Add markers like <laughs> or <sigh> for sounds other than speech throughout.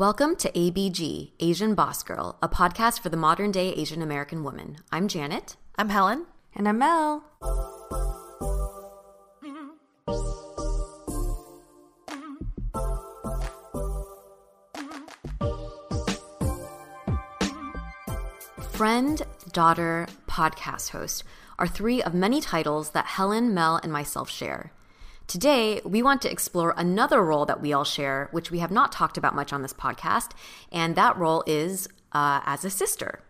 Welcome to ABG, Asian Boss Girl, a podcast for the modern day Asian American woman. I'm Janet. I'm Helen. And I'm Mel. Friend, daughter, podcast host are three of many titles that Helen, Mel, and myself share. Today, we want to explore another role that we all share, which we have not talked about much on this podcast, and that role is uh, as a sister.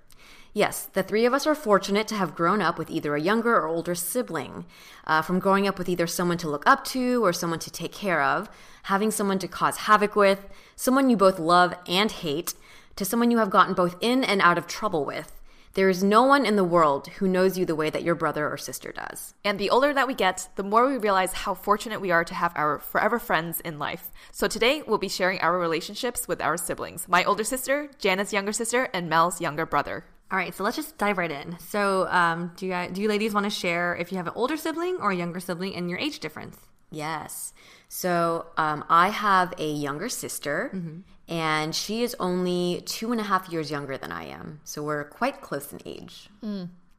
Yes, the three of us are fortunate to have grown up with either a younger or older sibling. Uh, from growing up with either someone to look up to or someone to take care of, having someone to cause havoc with, someone you both love and hate, to someone you have gotten both in and out of trouble with. There is no one in the world who knows you the way that your brother or sister does. And the older that we get, the more we realize how fortunate we are to have our forever friends in life. So today, we'll be sharing our relationships with our siblings my older sister, Janet's younger sister, and Mel's younger brother. All right, so let's just dive right in. So, um, do you guys, do you ladies want to share if you have an older sibling or a younger sibling and your age difference? Yes. So um, I have a younger sister, Mm-hmm. And she is only two and a half years younger than I am. So we're quite close in age.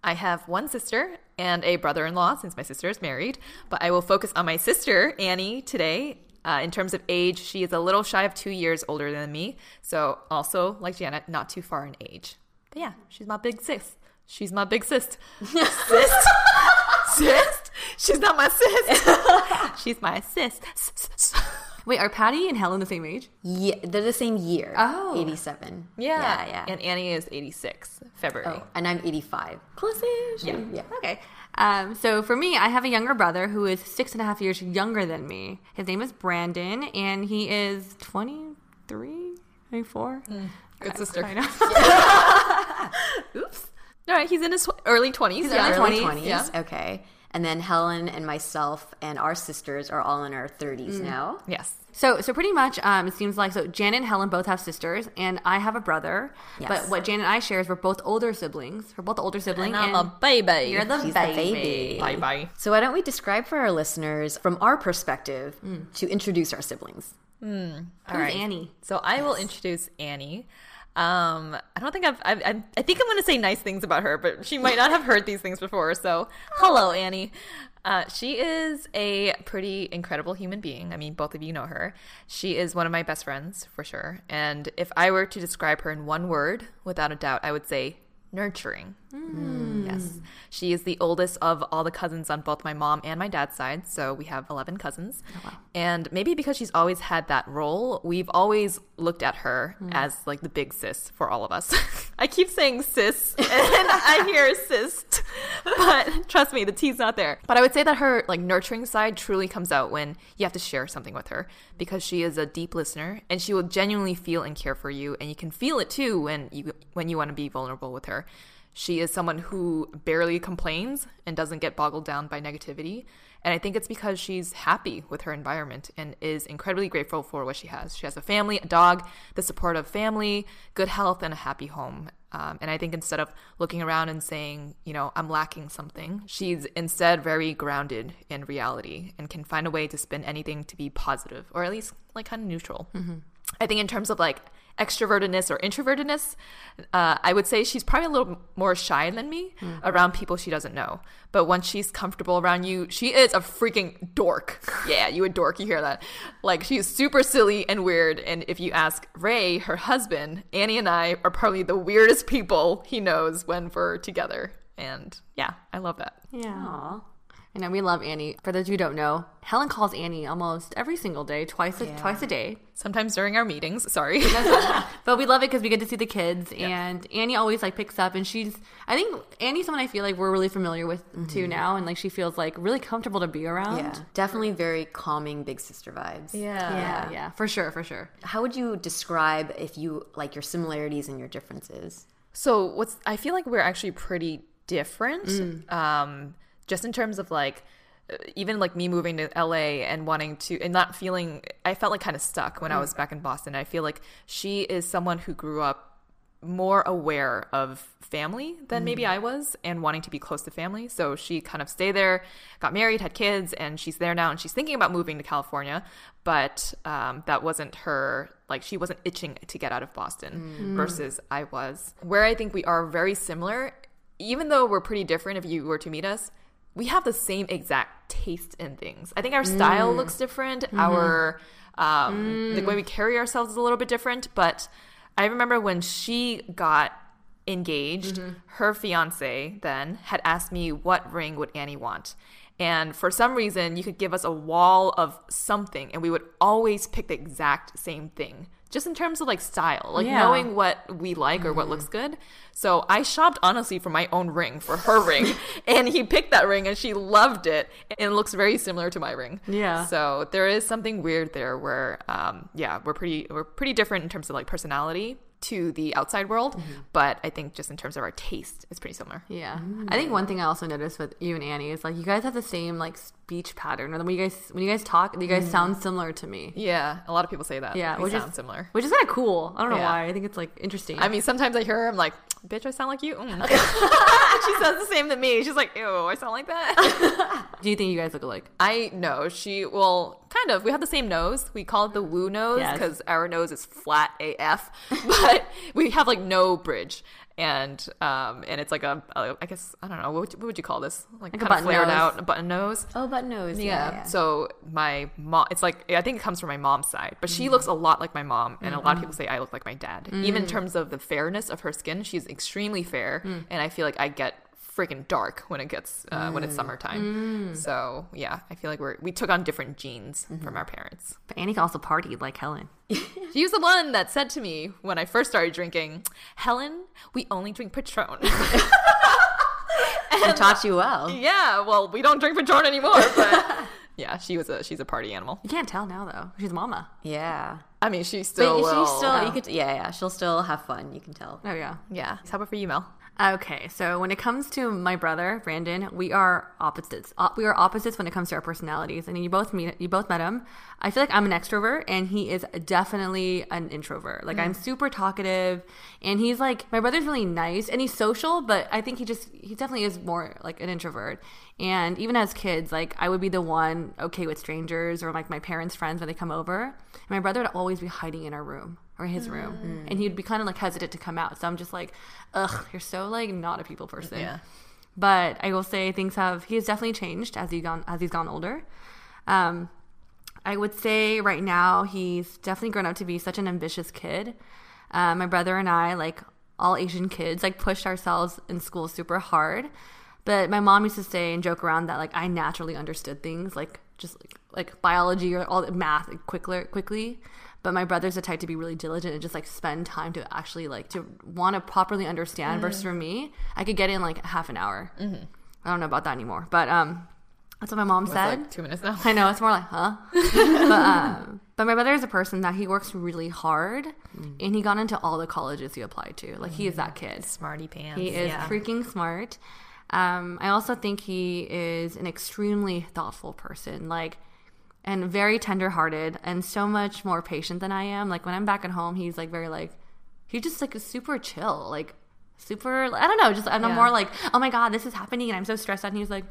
I have one sister and a brother in law since my sister is married, but I will focus on my sister, Annie, today. Uh, in terms of age, she is a little shy of two years older than me. So, also, like Janet, not too far in age. But yeah, she's my big sis. She's my big sis. <laughs> sis? sis? She's not my sis. <laughs> she's my sis. Wait, are Patti and Helen the same age? Yeah, they're the same year. Oh. 87. Yeah. Yeah, yeah. And Annie is 86, February. oh, and I'm 85. Close-ish. Yeah. Yeah. Okay. Um, so for me, I have a younger brother who is six and a half years younger than me. His name is Brandon, and he is 23, 24. Good sister. I know. <laughs> <laughs> Oops. All right, he's in his early 20s. He's yeah. early Early 20s, 20s. yeah. Okay. And then Helen and myself and our sisters are all in our 30s Mm. now. Yes. So, so pretty much, um, it seems like so. Janet and Helen both have sisters, and I have a brother. Yes. But what Janet and I share is we're both older siblings. We're both older siblings. And I'm a baby. You're the She's the baby. baby. Bye bye. So why don't we describe for our listeners from our perspective Mm. to introduce our siblings? Who's right. Annie? So I will introduce Annie. Um, I don't think I've, I've, I think I'm going to say nice things about her, but she might not have heard these things before. So, hello, Annie. Uh, she is a pretty incredible human being. I mean, both of you know her. She is one of my best friends for sure. And if I were to describe her in one word, without a doubt, I would say nurturing. Mm. Yes. She is the oldest of all the cousins on both my mom and my dad's side. So we have 11 cousins. Oh, and maybe because she's always had that role, we've always looked at her mm. as like the big sis for all of us. <laughs> I keep saying sis <laughs> and I hear sis, <laughs> but trust me, the T's not there. But I would say that her like nurturing side truly comes out when you have to share something with her because she is a deep listener and she will genuinely feel and care for you. And you can feel it too when you, when you want to be vulnerable with her. She is someone who barely complains and doesn't get boggled down by negativity. And I think it's because she's happy with her environment and is incredibly grateful for what she has. She has a family, a dog, the support of family, good health, and a happy home. Um, and I think instead of looking around and saying, you know, I'm lacking something, she's instead very grounded in reality and can find a way to spin anything to be positive or at least like kind of neutral. I think in terms of like extrovertedness or introvertedness, uh, I would say she's probably a little more shy than me around people she doesn't know. But once she's comfortable around you, she is a freaking dork. <laughs> Yeah, you a dork. You hear that? Like she's super silly and weird. And if you ask Ray, her husband, Annie and I are probably the weirdest people he knows when we're together. And yeah, I love that. Yeah. I know we love Annie. For those who don't know, Helen calls Annie almost every single day, twice a, twice a day. Sometimes during our meetings, sorry. <laughs> But we love it because we get to see the kids, and Annie always like picks up, and she's. I think Annie's someone I feel like we're really familiar with too now, and like she feels like really comfortable to be around. Yeah, definitely very calming big sister vibes. yeah, yeah, for sure, for sure. How would you describe if you like your similarities and your differences? So what's I feel like we're actually pretty different. Mm. Um, just in terms of like uh, even like me moving to LA and wanting to and not feeling I felt like kind of stuck when I Mm. was back in Boston. I feel like she is someone who grew up more aware of family than maybe Mm. I was and wanting to be close to family. So she kind of stayed there, got married, had kids, and she's there now and she's thinking about moving to California. But um, that wasn't her, like, she wasn't itching to get out of Boston versus I was. Where I think we are very similar, even though we're pretty different if you were to meet us, we have the same exact taste in things. I think our mm. style looks different, mm-hmm. our um, mm. the way we carry ourselves is a little bit different, but I remember when she got engaged, mm-hmm. her fiance then had asked me what ring would Annie want. And for some reason, you could give us a wall of something, and we would always pick the exact same thing, just in terms of like style, like Yeah. knowing what we like or what looks good. So I shopped honestly for my own ring for her <laughs> ring, and he picked that ring, and she loved it, and it looks very similar to my ring. Yeah. So there is something weird there where, um, yeah, we're pretty we're pretty different in terms of like personality to the outside world, Mm-hmm. but I think just in terms of our taste, it's pretty similar. Yeah. I think one thing I also noticed with you and Annie is like you guys have the same like speech pattern, or when you guys when you guys talk, you guys sound similar to me. Yeah, a lot of people say that. Yeah, we which sound is similar. which is kind of cool. I don't know Yeah. why. I think it's like interesting. I mean, sometimes I hear her, I'm like, bitch, I sound like you. Mm. <laughs> she says the same to me. She's like, ew, I sound like that. <laughs> do you think you guys look alike? I know. She, well, kind of. We have the same nose. We call it the Wu nose Yes. because our nose is flat AF, <laughs> but we have like no bridge. And um and it's like a, a I guess I don't know what would you, what would you call this like, Like a kind of flared nose. out a button nose Oh, button nose. yeah. So my mom, it's like I think it comes from my mom's side, but she mm. looks a lot like my mom, and a lot of mm-hmm. people say I look like my dad. Even in mm. terms of the fairness of her skin, she's extremely fair, mm. and I feel like I get freaking dark when it gets uh, when it's mm. summertime. Mm. So yeah, I feel like we're we took on different genes mm-hmm. from our parents. But Annie also party like Helen. <laughs> She was the one that said to me when I first started drinking, Helen, we only drink Patron. <laughs> <laughs> She taught you well. yeah, well, we don't drink Patron anymore, but yeah, she was a she's a party animal. You can't tell now though. She's mama. Yeah. I mean, she still But will. she still, you could, yeah, yeah, she'll still have fun. You can tell. Oh yeah. Yeah. How about for you, Mel? Okay, so when it comes to my brother Brandon, we are opposites. Uh, we are opposites when it comes to our personalities. And you both meet, you both met him. I feel like I'm an extrovert, and he is definitely an introvert. Like I'm super talkative, and he's like my brother's really nice and he's social, but I think he just he definitely is more like an introvert. And even as kids, like I would be the one okay with strangers or like my parents' friends when they come over. And my brother would always be hiding in our room or his room, and he'd be kind of like hesitant to come out. So I'm just like, ugh, you're so like not a people person. Yeah. But I will say things have he has definitely changed as he gone as he's gone older. Um, I would say right now he's definitely grown up to be such an ambitious kid. Uh, my brother and I, like all Asian kids, like pushed ourselves in school super hard. But my mom used to say and joke around that like I naturally understood things like just like, like biology or all the math quickly quickly. But my brother's the type to be really diligent and just like spend time to actually like to want to properly understand. Versus for me, I could get in like half an hour. I don't know about that anymore, but um, that's what my mom said. like two minutes now. <laughs> I know it's more like, huh? <laughs> but, um, but my brother is a person that he works really hard, and he got into all the colleges he applied to. Like he is that kid. Smarty pants. He is freaking smart. Um, I also think he is an extremely thoughtful person, like, and very tenderhearted, and so much more patient than I am. Like when I'm back at home, he's like very like, he's just like super chill. Like super. I don't know. Just and I'm Yeah. more like, oh my god, this is happening, and I'm so stressed out. And he's like,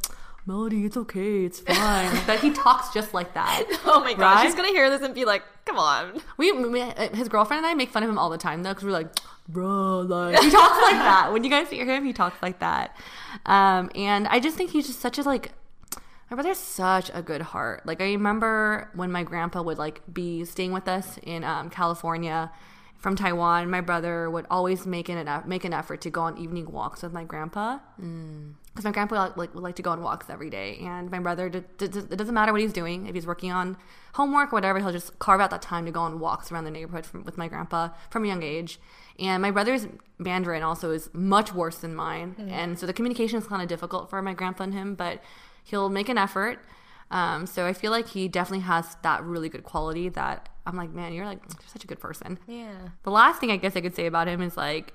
Melody, it's okay, it's fine. like that. He talks just like that. <laughs> Oh my gosh, Right? she's gonna hear this and be like, "Come on." We, we his girlfriend and I make fun of him all the time though, because we're like, bro, like he talks like that. When you guys hear him, he talks like that. Um, and I just think he's just such a like. My brother has such a good heart. Like I remember when my grandpa would like be staying with us in um, California from Taiwan. My brother would always make an make an effort to go on evening walks with my grandpa because my grandpa like, like would like to go on walks every day, and my brother it doesn't matter what he's doing if he's working on homework, or whatever, he'll just carve out that time to go on walks around the neighborhood from, with my grandpa from a young age. And my brother's Mandarin also is much worse than mine, and so the communication is kind of difficult for my grandpa and him, but he'll make an effort. Um, so I feel like he definitely has that really good quality that I'm like, man, you're like you're such a good person. Yeah. The last thing I guess I could say about him is like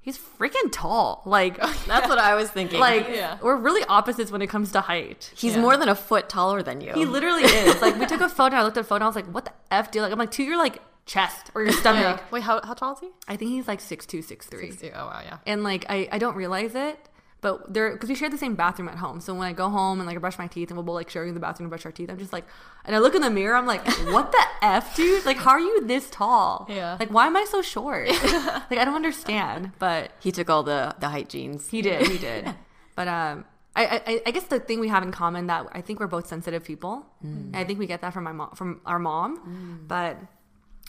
he's freaking tall. Like <laughs> That's what I was thinking. like <laughs> Yeah. we're really opposites when it comes to height. he's more than a foot taller than you. He literally is. Like we took a photo, I looked at the photo, and I was like, what the F do you like? I'm like to your like chest or your <laughs> stomach. Wait, how how tall is he? I think he's like six two, six three. Six, two. Oh wow, yeah. And like I, I don't realize it. But they're because we share the same bathroom at home. So when I go home and like I brush my teeth and we'll both like sharing the bathroom to brush our teeth, I'm just like, and I look in the mirror, I'm like, <laughs> what the f, dude? Like, how are you this tall? Yeah. Like, why am I so short? <laughs> like, I don't understand. But he took all the the height genes. he did, he did. But um, I, I, I guess the thing we have in common that I think we're both sensitive people. And I think we get that from my mom, from our mom. But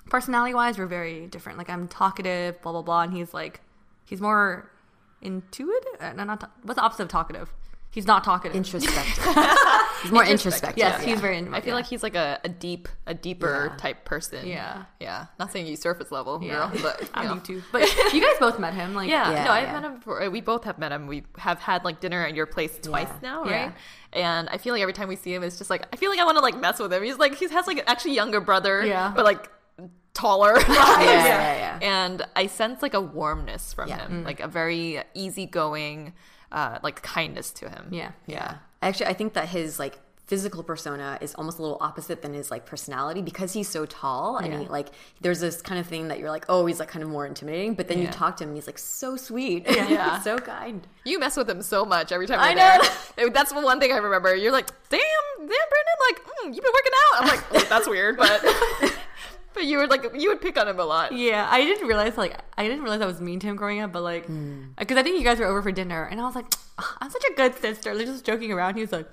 personality wise, we're very different. Like I'm talkative, blah blah blah, and he's like, he's more intuitive. Uh, no, not ta- what's the opposite of talkative? He's not talkative. Introspective. <laughs> he's more introspective. yes, yeah. he's very. I feel like he's like a, a deep, a deeper Yeah. type person. Yeah. yeah. Not saying you surface level, Yeah. girl, but <laughs> you I know. too. But you guys both met him, like Yeah, Yeah, no, I've yeah. met him before. We both have met him. We have had like dinner at your place twice Yeah. now, Yeah. right? And I feel like every time we see him, it's just like I feel like I want to like mess with him. He's like he has like an actually younger brother, Yeah. but like taller. <laughs> <laughs> yeah, yeah, yeah. And I sense like a warmness from Yeah. him, like a very easygoing, uh, like kindness to him. Yeah. Yeah. Actually, I think that his like physical persona is almost a little opposite than his like personality because he's so tall and he like there's this kind of thing that you're like, oh, he's like kind of more intimidating, but then you talk to him and he's like so sweet. Yeah. <laughs> so kind. You mess with him so much every time I know. there. That's the one thing I remember. You're like, damn, damn, Brandon, like, mm, you've been working out. I'm like, "Oh, that's weird, but but you would like you would pick on him a lot. Yeah, I didn't realize like I didn't realize I was mean to him growing up, but like because I think you guys were over for dinner, and I was like, "Ah, I'm such a good sister. Like just joking around. He was like,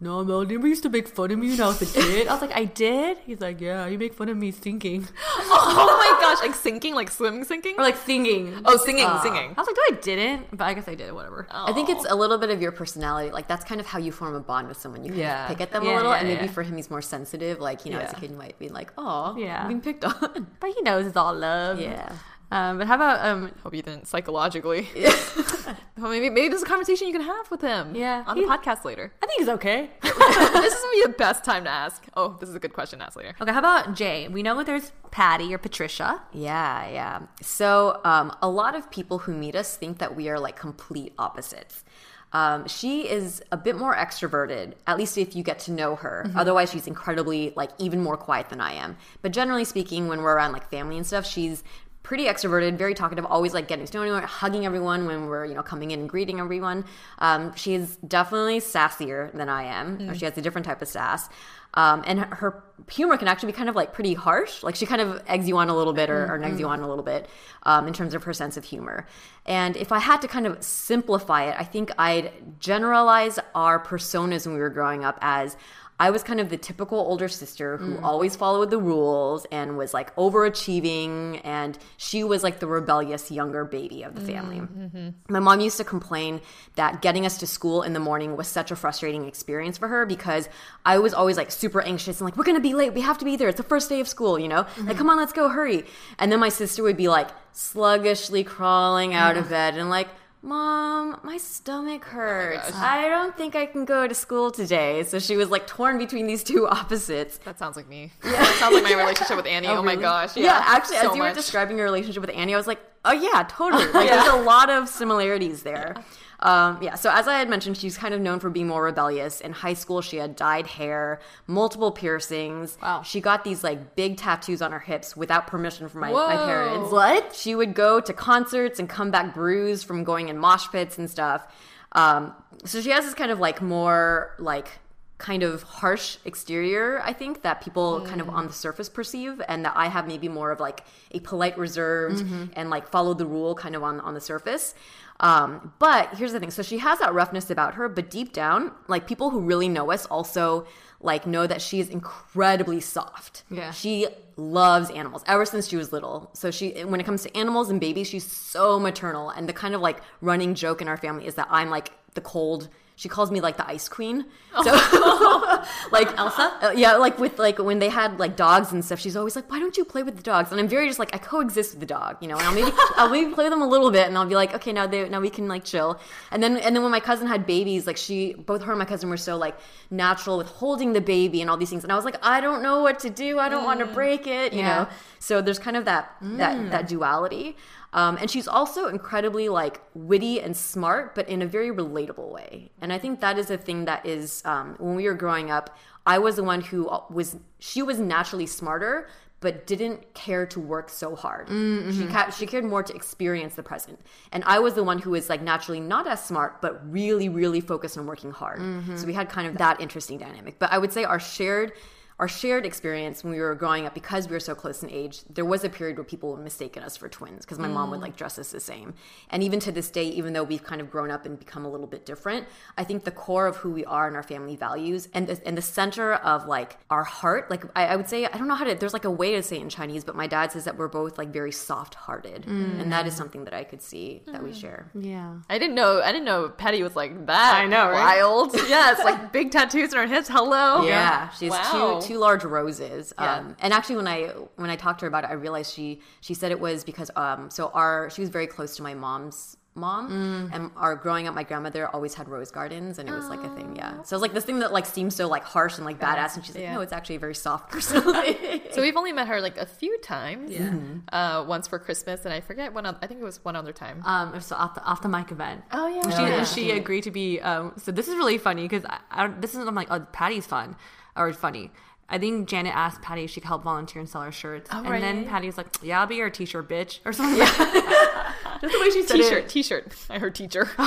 No, Melody, remember you used to make fun of me when I was a <laughs> kid. I was like, I did. He's like, Yeah, you make fun of me sinking Oh my gosh, like sinking, like swimming sinking. or like singing. oh, singing, uh, singing. I was like, No, I didn't, but I guess I did. Whatever. I think it's oh. a little bit of your personality. Like that's kind of how you form a bond with someone. You kind Yeah. of pick at them Yeah, a little, yeah, and maybe yeah. for him he's more sensitive. Like you know, as a kid you might be like, oh, Yeah. being picked on. But he knows it's all love. yeah. Um, but how about um? Hope you didn't psychologically. <laughs> <laughs> well, maybe maybe this is a conversation you can have with him. Yeah. on the podcast later. I think he's okay. <laughs> this is gonna be the best time to ask. Oh, this is a good question to ask later. okay, how about Jay? We know there's Patti or Patricia. Yeah, yeah. So, um, a lot of people who meet us think that we are like complete opposites. Um, she is a bit more extroverted, at least if you get to know her. Otherwise, she's incredibly, like, even more quiet than I am. But generally speaking, when we're around like family and stuff, she's pretty extroverted, very talkative, always like getting to know everyone, hugging everyone when we're, you know, coming in and greeting everyone. Um, she's definitely sassier than I am. She has a different type of sass. Um, and her- humor can actually be kind of like pretty harsh. Like she kind of eggs you on a little bit or, or negs you on a little bit um, in terms of her sense of humor. And if I had to kind of simplify it, I think I'd generalize our personas when we were growing up as I was kind of the typical older sister who mm. always followed the rules and was like overachieving, and she was like the rebellious younger baby of the family. Mm, mm-hmm. My mom used to complain that getting us to school in the morning was such a frustrating experience for her because I was always like super anxious and like, we're gonna be late, we have to be there, it's the first day of school, you know? Like, mm-hmm. come on, let's go, hurry. And then my sister would be like sluggishly crawling out of bed and like, Mom, my stomach oh hurts. I don't think I can go to school today. So she was like torn between these two <laughs> opposites. That sounds like me. Yeah, that sounds like my <laughs> relationship with Annie. Oh, oh, my really? gosh. Yeah, Yeah, actually, so as you were describing your relationship with Annie, I was like, oh yeah, totally. <laughs> Like, there's a lot of similarities there. Um, yeah, so as I had mentioned, she's kind of known for being more rebellious. In high school, she had dyed hair, multiple piercings. Wow. She got these like big tattoos on her hips without permission from my, my parents. What? She would go to concerts and come back bruised from going in mosh pits and stuff. Um, so she has this kind of like more like kind of harsh exterior, I think, that people kind of on the surface perceive, and that I have maybe more of like a polite, reserved, and like follow the rule kind of on on the surface. Um, but here's the thing: so she has that roughness about her, but deep down, like people who really know us also like know that she is incredibly soft. Yeah. She loves animals ever since she was little. So she when it comes to animals and babies, she's so maternal. And the kind of like running joke in our family is that I'm like the cold she calls me like the ice queen. Oh. So <laughs> like Elsa? Uh, uh, yeah, like with like when they had like dogs and stuff, she's always like, "Why don't you play with the dogs?" And I'm very just like I coexist with the dog, you know. And I'll maybe <laughs> I'll maybe play with them a little bit, and I'll be like, "Okay, now they now we can like chill." And then and then when my cousin had babies, like she both her and my cousin were so like natural with holding the baby and all these things, and I was like, "I don't know what to do. I don't want to mm. break it," you Yeah. know. So there's kind of that that that mm. duality. Um, and she's also incredibly like witty and smart, but in a very relatable way. And I think that is a thing that is um, when we were growing up, I was the one who was she was naturally smarter, but didn't care to work so hard. She ca- she cared more to experience the present, and I was the one who was like naturally not as smart, but really really focused on working hard. So we had kind of that interesting dynamic. But I would say our shared our shared experience when we were growing up because we were so close in age there was a period where people were mistaken us for twins because my mom would mm. like dress us the same and even to this day even though we've kind of grown up and become a little bit different i think the core of who we are and our family values and the, and the center of like our heart like I, I would say i don't know how to there's like a way to say it in chinese but my dad says that we're both like very soft hearted mm. and that is something that i could see that we mm. share Yeah. I didn't know. I didn't know Patti was like that. I know, right? wild. <laughs> yeah, it's like big tattoos on her hips. Hello. Yeah, she has Wow. two two large roses. Yeah. Um, and actually, when I when I talked to her about it, I realized she she said it was because um so our she was very close to my mom's mom Mm. and our growing up my grandmother always had rose gardens and it was like a thing yeah so it's like this thing that like seems so like harsh and like badass and she's like Yeah. no it's actually a very soft <laughs> personality So we've only met her like a few times. Yeah. Uh, once for Christmas, and I forget one. I think it was one other time. Um, it was off the off the mic event. oh yeah. she, yeah. she agreed to be um, so this is really funny because I, I, this is I'm like oh Patti's fun or funny I think Janet asked Patti if she could help volunteer and sell her shirts Oh, and then right. Patti was like yeah I'll be your t-shirt bitch or something <laughs> just the way she said T-shirt. it T-shirt. I heard teacher. <laughs> <laughs>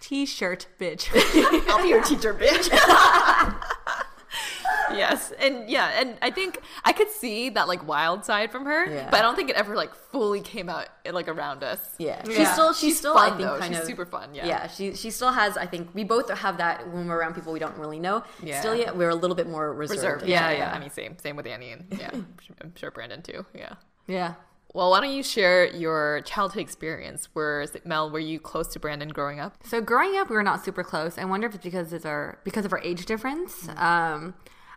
t-shirt bitch I'll be your teacher, bitch. <laughs> yes, and yeah, and I think I could see that like wild side from her, Yeah. but I don't think it ever like fully came out like around us. yeah she's Yeah. still she's, She's still fun, i think though. kind She's of super fun, yeah. yeah she she still has i think we both have that when we're around people we don't really know Yeah. still yet we're a little bit more reserved, Reserved. Yeah, yeah, I mean, same, same with Annie, and yeah, <laughs> I'm sure Brandon too. Yeah. yeah Well, why don't you share your childhood experience? Where Mel, were you close to Brandon growing up? So growing up, we were not super close. I wonder if it's because it's our because of our age difference. Um,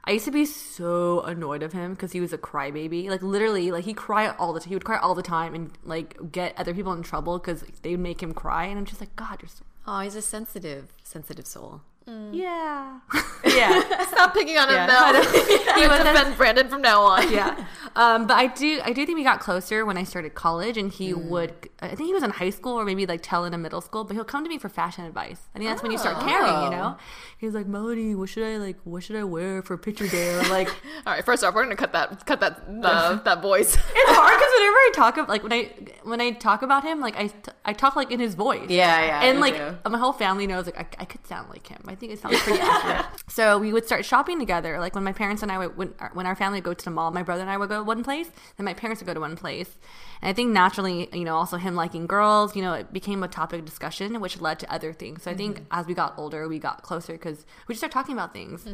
I used to be so annoyed of him because he was a crybaby. Like literally, like he cried all the time. He would cry all the time and like get other people in trouble because they would make him cry. And I'm just like, God, you're so oh he's a sensitive sensitive soul yeah, yeah. <laughs> Stop picking on him, Yeah. Mel. <laughs> <laughs> he would defend Brandon from now on. yeah. Um, but I do, I do think we got closer when I started college, and he would. I think he was in high school or maybe like Tell in a middle school, but he'll come to me for fashion advice. I think that's when you start caring, you know. He's like, Melody, what should I like? What should I wear for picture day? Like, All right, first off, we're gonna cut that, cut that, uh, that voice. it's hard because whenever I talk of like when I when I talk about him, like I I talk like in his voice. Yeah, yeah, And like too. my whole family knows like I, I could sound like him. I think it sounds pretty accurate. <laughs> So we would start shopping together. Like when my parents and I would when, when our family would go to the mall, my brother and I would go to one place, then my parents would go to one place. And I think naturally, you know, also him liking girls, you know, it became a topic of discussion, which led to other things. So I think Mm-hmm. as we got older, we got closer because we just started talking about things.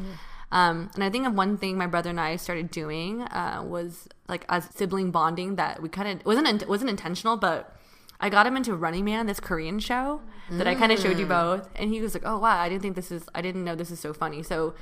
Um, and I think of one thing my brother and I started doing uh, was like as sibling bonding that we kind of wasn't it wasn't intentional, but I got him into Running Man, this Korean show that I kind of showed you mm. both, and he was like, "Oh wow, I didn't think this is, I didn't know this is so funny." So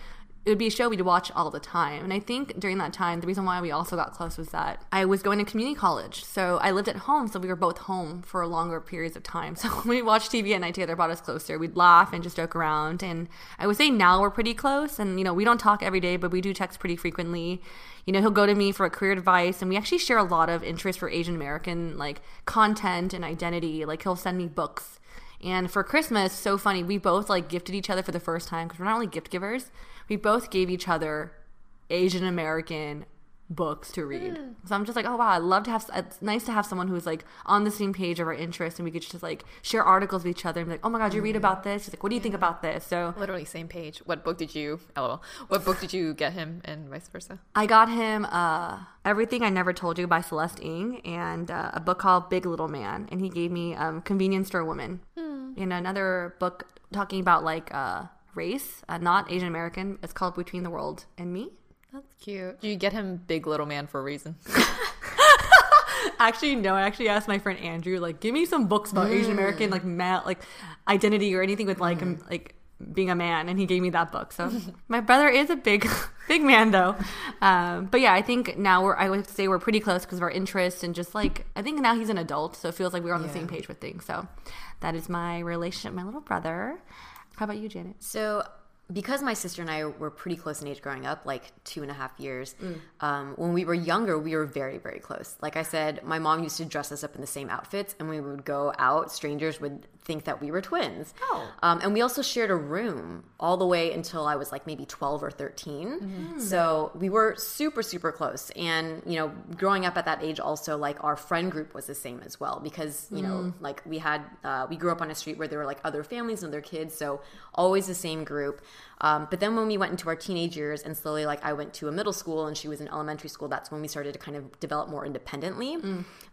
it would be a show we'd watch all the time. And I think during that time, the reason why we also got close was that I was going to community college. So I lived at home. So we were both home for longer periods of time. <laughs> So when we watched TV at night together, brought us closer. We'd laugh and just joke around. And I would say now we're pretty close. And, you know, we don't talk every day, but we do text pretty frequently. You know, he'll go to me for career advice. And we actually share a lot of interest for Asian American, like, content and identity. Like, he'll send me books. And for Christmas, so funny, we both like gifted each other for the first time because we're not only gift givers, we both gave each other Asian American books to read. Hmm. So I'm just like, oh wow, I love to have. It's nice to have someone who's like on the same page of our interests, and we could just like share articles with each other and be like, oh my god, you Hmm. read about this? He's like, what do you think about this? So Literally same page. What book did you? LOL. What book did you get him, and vice versa? I got him uh, Everything I Never Told You by Celeste Ng and uh, a book called Big Little Man. And he gave me um, Convenience Store Woman. And another book talking about like uh, race, uh, not Asian American. It's called Between the World and Me. That's cute. You get him Big Little Man for a reason. <laughs> <laughs> Actually, no. I actually asked my friend Andrew, like, give me some books about Asian American, like, ma- like identity or anything with like, um, like being a man, and he gave me that book. So <laughs> my brother is a big, big man, though. Um, but yeah, I think now we're, I would say we're pretty close because of our interests and just like, I think now he's an adult, so it feels like we're on the same page with things. So that is my relationship, my little brother. How about you, Janet? So, because my sister and I were pretty close in age growing up, like two and a half years, um, when we were younger, we were very, very close. Like I said, my mom used to dress us up in the same outfits, and we would go out, strangers would think that we were twins. Oh. Um, and we also shared a room all the way until I was like maybe 12 or 13. So we were super, super close. And, you know, growing up at that age, also, like our friend group was the same as well because, you know, like we had, uh, we grew up on a street where there were like other families and their kids. So always the same group. Um, but then when we went into our teenage years and slowly, like I went to a middle school and she was in elementary school, that's when we started to kind of develop more independently.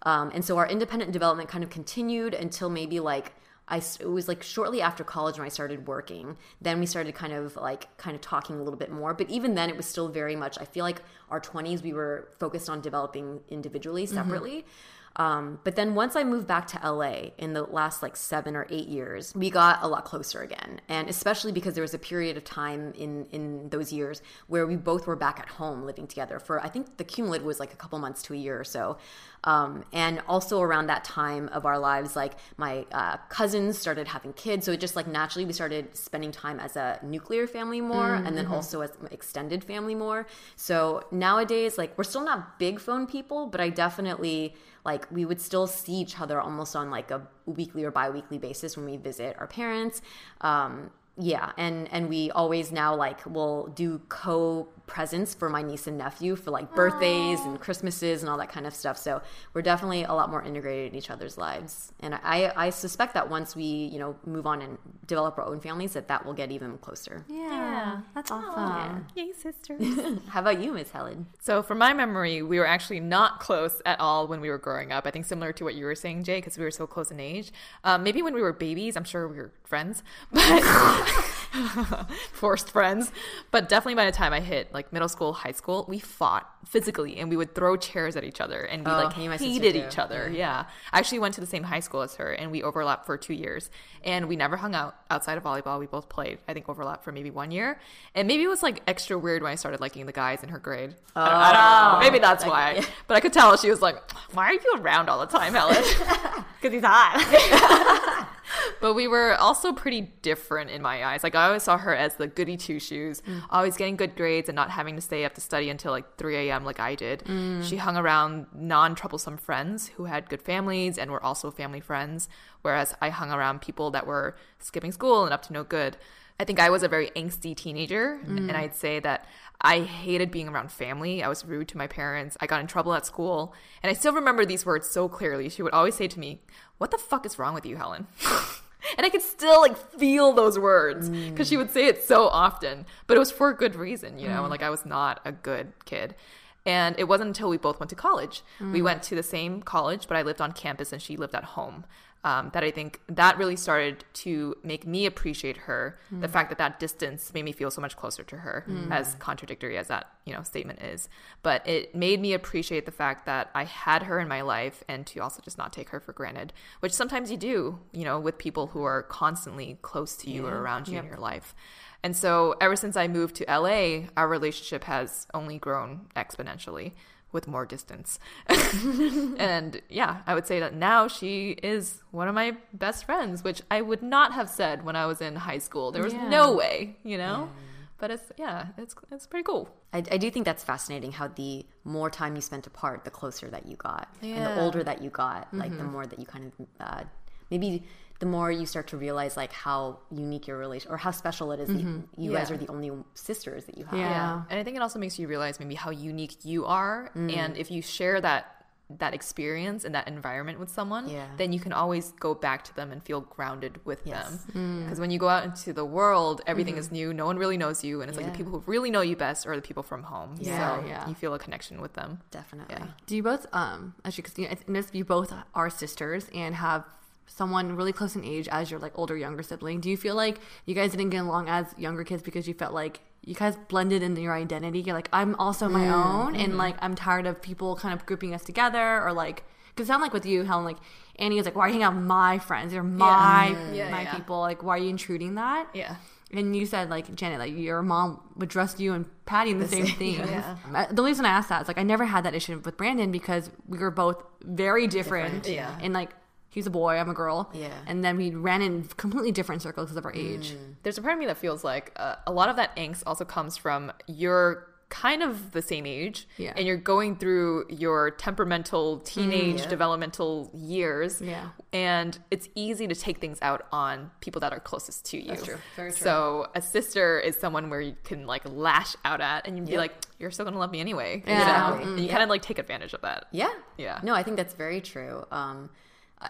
Um, and so our independent development kind of continued until maybe like, I it was like shortly after college when I started working. Then we started kind of like kind of talking a little bit more. But even then, it was still very much. I feel like our twenties we were focused on developing individually, separately. Um, but then once I moved back to LA in the last like seven or eight years, we got a lot closer again. And especially because there was a period of time in in those years where we both were back at home living together for I think the cumulative was like a couple months to a year or so. Um, and also around that time of our lives, like my uh, cousins started having kids, so it just like naturally we started spending time as a nuclear family more, and then also as extended family more. So nowadays, like we're still not big phone people, but I definitely like we would still see each other almost on like a weekly or bi-weekly basis when we visit our parents. Um yeah and and we always now like will do co presents for my niece and nephew for like birthdays and christmases and all that kind of stuff. So we're definitely a lot more integrated in each other's lives. And i i suspect that once we you know move on and develop our own families that that will get even closer. Yeah, that's awesome. Yay, sisters. <laughs> how about you miss helen? So, from my memory, we were actually not close at all when we were growing up. I think similar to what you were saying, Jay, because we were so close in age. Um, maybe when we were babies, I'm sure we were friends, <laughs> but <laughs> forced friends. But definitely by the time I hit like middle school, high school, we fought physically and we would throw chairs at each other and we Oh, like me and my sister hated each other. Yeah. I actually went to the same high school as her and we overlapped for two years and we never hung out outside of volleyball. We both played, I think, overlapped for maybe one year. And maybe it was like extra weird when I started liking the guys in her grade. I, don't, I don't. Oh. Maybe that's why. But I could tell she was like, why are you around all the time, Helen? Because <laughs> he's hot. <laughs> but we were also pretty different in my eyes. Like I always saw her as the goody two shoes, mm. always getting good grades and not having to stay up to study until like 3 a.m. like I did. Mm. She hung around non troublesome friends who had good families and were also family friends, whereas I hung around people that were skipping school and up to no good. I think I was a very angsty teenager, and mm. I'd say that I hated being around family. I was rude to my parents. I got in trouble at school, and I still remember these words so clearly. She would always say to me, "What the fuck is wrong with you, Helen?" <laughs> and I could still like feel those words because she would say it so often, but it was for a good reason, you know. and Like I was not a good kid. And it wasn't until we both went to college. We mm. went to the same college, but I lived on campus and she lived at home. Um, that I think that really started to make me appreciate her. The fact that that distance made me feel so much closer to her, as contradictory as that you know statement is. But it made me appreciate the fact that I had her in my life, and to also just not take her for granted, which sometimes you do, you know, with people who are constantly close to you or around you in your life. And so ever since I moved to LA, our relationship has only grown exponentially with more distance. <laughs> and yeah, I would say that now she is one of my best friends, which I would not have said when I was in high school. There was Yeah. no way, you know? But it's yeah, it's it's pretty cool. I, I do think that's fascinating how the more time you spent apart, the closer that you got. And the older that you got, like the more that you kind of, uh, maybe the more you start to realize like how unique your relation or how special it is that you, you guys are the only sisters that you have. Yeah. And I think it also makes you realize maybe how unique you are mm. and if you share that that experience and that environment with someone, Yeah. then you can always go back to them and feel grounded with Yes. them. Mm. Because when you go out into the world, everything mm-hmm. is new. No one really knows you, and it's like the people who really know you best are the people from home. Yeah, so yeah. you feel a connection with them. Definitely. Yeah. Do you both, um, actually, because you, I noticed you both are sisters and have someone really close in age as your like older, younger sibling. Do you feel like you guys didn't get along as younger kids because you felt like you guys blended in your identity? You're like, I'm also my mm, own, and mm. like I'm tired of people kind of grouping us together, or like, because sound like with you, Helen, like Annie is like, why are you hanging out with my friends? They're mm. my Yeah, my yeah. people. Like, why are you intruding that? Yeah. And you said like Janet, like your mom would dress you and Patti in the, same, same- <laughs> thing. yeah. The reason I asked that is like I never had that issue with Brandon because we were both very different. Different, yeah. And like he's a boy, I'm a girl. Yeah. And then we ran in completely different circles because of our age. There's a part of me that feels like uh, a lot of that angst also comes from you're kind of the same age Yeah. and you're going through your temperamental teenage Yeah. developmental years Yeah. and it's easy to take things out on people that are closest to you That's true. Very true. so a sister is someone where you can like lash out at and you'd be like you're still gonna love me anyway Yeah. you know? Exactly. and you Yeah. kind of like take advantage of that Yeah. Yeah. No, I think that's very true. Um,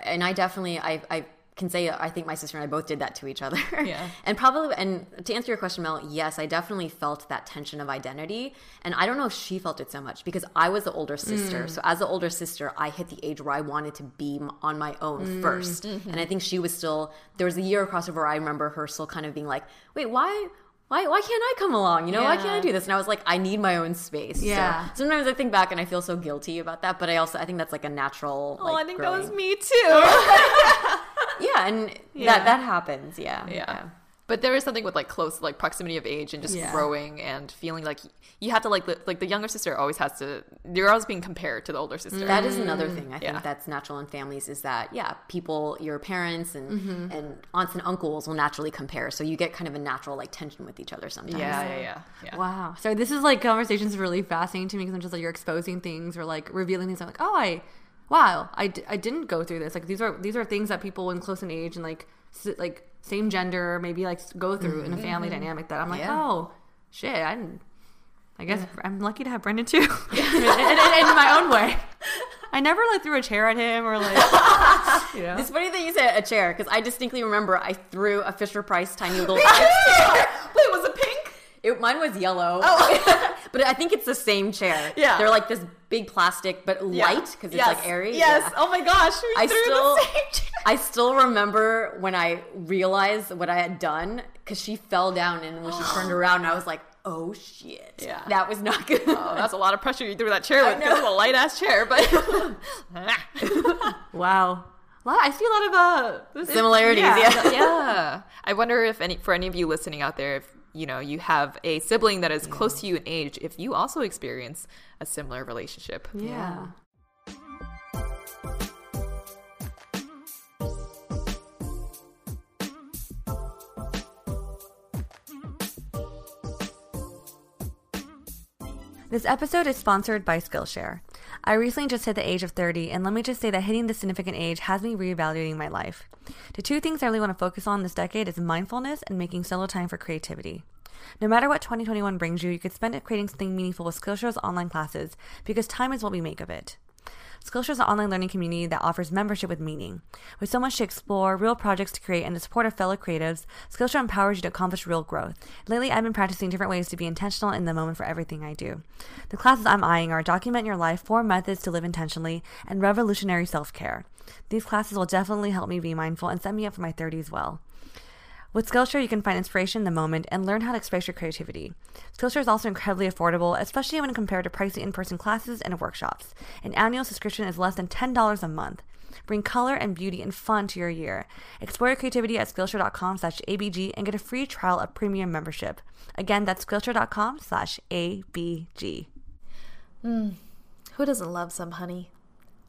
and I definitely, I, I can say, I think my sister and I both did that to each other. Yeah. <laughs> and probably, and to answer your question, Mel, yes, I definitely felt that tension of identity. And I don't know if she felt it so much because I was the older sister. Mm. So as the older sister, I hit the age where I wanted to be on my own mm, 1st mm-hmm. And I think she was still, there was a year crossover where I remember her still kind of being like, wait, why? Why, why can't I come along? You know, why can't I do this? And I was like, I need my own space. So Yeah. sometimes I think back and I feel so guilty about that, but I also I think that's like a natural. oh like, i think that was me too <laughs> Yeah, and Yeah. that that happens. Yeah. Yeah. But there is something with like close, like proximity of age and just Yeah. growing and feeling like you have to like the, like the younger sister always has to. You're always being compared to the older sister. That is another thing I think that's natural in families is that yeah, people, your parents and Mm-hmm. and aunts and uncles will naturally compare, so you get kind of a natural like tension with each other sometimes. yeah, yeah, yeah, yeah. Wow. So this is like conversations really fascinating to me because I'm just like you're exposing things or like revealing things. I'm like, oh, I, wow, I, d- I didn't go through this. Like these are these are things that people in close in age and like like same gender maybe like go through in a family mm-hmm. dynamic that I'm like, Yeah. oh, shit, I. I guess I'm lucky to have Brandon too, <laughs> <laughs> in, in, in, my own way. I never like threw a chair at him or like, <laughs> you know. It's funny that you said a chair because I distinctly remember I threw a Fisher Price tiny little chair. Wait, was it pink? It, mine was yellow. Oh. but I think it's the same chair. Yeah. They're like this big plastic, but light because it's Yes. like airy. Yes. Yeah. Oh my gosh. We I threw still, the same chair. I still remember when I realized what I had done because she fell down and when she <gasps> turned around, I was like, "Oh shit, Yeah. that was not good." Oh, that's a lot of pressure you threw that chair with. 'cause It's a light ass chair, but <laughs> <laughs> Wow. Lot, I see a lot of uh this- Similarities, yeah. <laughs> yeah. I wonder if any for any of you listening out there, if you know you have a sibling that is close to you in age, if you also experience a similar relationship. Yeah. This episode is sponsored by Skillshare. I recently just hit the age of 30, and let me just say that hitting this significant age has me reevaluating my life. The two things I really want to focus on this decade is mindfulness and making solo time for creativity. No matter what 2021 brings you, you could spend it creating something meaningful with Skillshare's online classes because time is what we make of it. Skillshare is an online learning community that offers membership with meaning. With so much to explore, real projects to create, and the support of fellow creatives, Skillshare empowers you to accomplish real growth. Lately, I've been practicing different ways to be intentional in the moment for everything I do. The classes I'm eyeing are Document Your Life, Four Methods to Live Intentionally, and Revolutionary Self Care. These classes will definitely help me be mindful and set me up for my 30s well. With Skillshare, you can find inspiration in the moment and learn how to express your creativity. Skillshare is also incredibly affordable, especially when compared to pricey in person classes and workshops. An annual subscription is less than $10 a month. Bring color and beauty and fun to your year. Explore your creativity at Skillshare.com slash ABG and get a free trial of premium membership. Again, that's Skillshare.com slash ABG. Mm, who doesn't love some honey?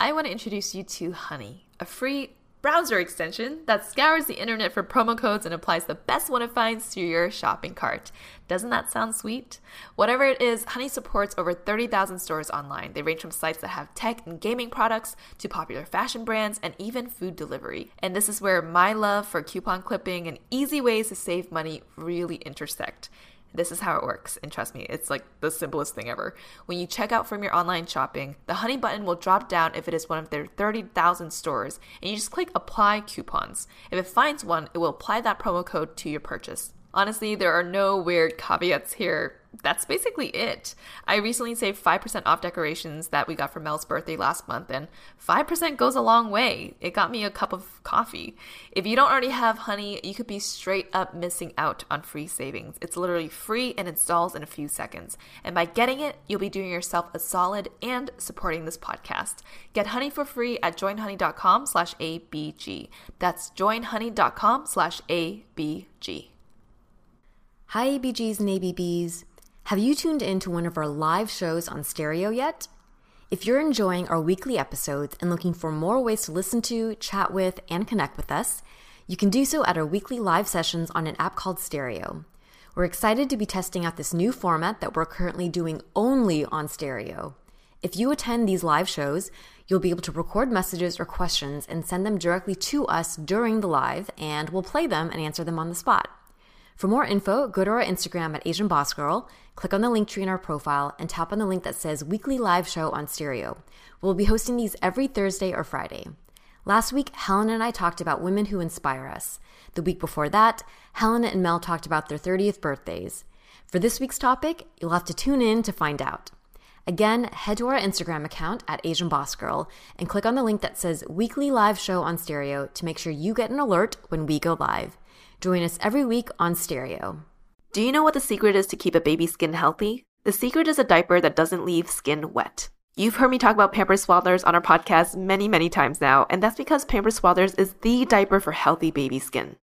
I want to introduce you to Honey, a free browser extension that scours the internet for promo codes and applies the best one it finds to your shopping cart. Doesn't that sound sweet? Whatever it is, Honey supports over 30,000 stores online. They range from sites that have tech and gaming products to popular fashion brands and even food delivery. And this is where my love for coupon clipping and easy ways to save money really intersect. This is how it works. And trust me, it's like the simplest thing ever. When you check out from your online shopping, the Honey button will drop down if it is one of their 30,000 stores, and you just click Apply Coupons. If it finds one, it will apply that promo code to your purchase. Honestly, there are no weird caveats here that's basically it. I recently saved 5% off decorations that we got for Mel's birthday last month, and 5% goes a long way. It got me a cup of coffee. If you don't already have honey, you could be straight up missing out on free savings. It's literally free and installs in a few seconds. And by getting it, you'll be doing yourself a solid and supporting this podcast. Get honey for free at joinhoney.com slash ABG. That's joinhoney.com slash ABG. Hi, ABGs and ABBs. Have you tuned in to one of our live shows on stereo yet? If you're enjoying our weekly episodes and looking for more ways to listen to, chat with, and connect with us, you can do so at our weekly live sessions on an app called Stereo. We're excited to be testing out this new format that we're currently doing only on stereo. If you attend these live shows, you'll be able to record messages or questions and send them directly to us during the live, and we'll play them and answer them on the spot. For more info, go to our Instagram at Asian Boss Girl, click on the Linktree in our profile, and tap on the link that says Weekly Live Show on Stereo. We'll be hosting these every Thursday or Friday. Last week, Helen and I talked about women who inspire us. The week before that, Helen and Mel talked about their 30th birthdays. For this week's topic, you'll have to tune in to find out. Again, head to our Instagram account at Asian Boss Girl and click on the link that says Weekly Live Show on Stereo to make sure you get an alert when we go live. Join us every week on Stereo. Do you know what the secret is to keep a baby's skin healthy? The secret is a diaper that doesn't leave skin wet. You've heard me talk about Pampers Swaddlers on our podcast many, many times now, and that's because Pampers Swaddlers is the diaper for healthy baby skin.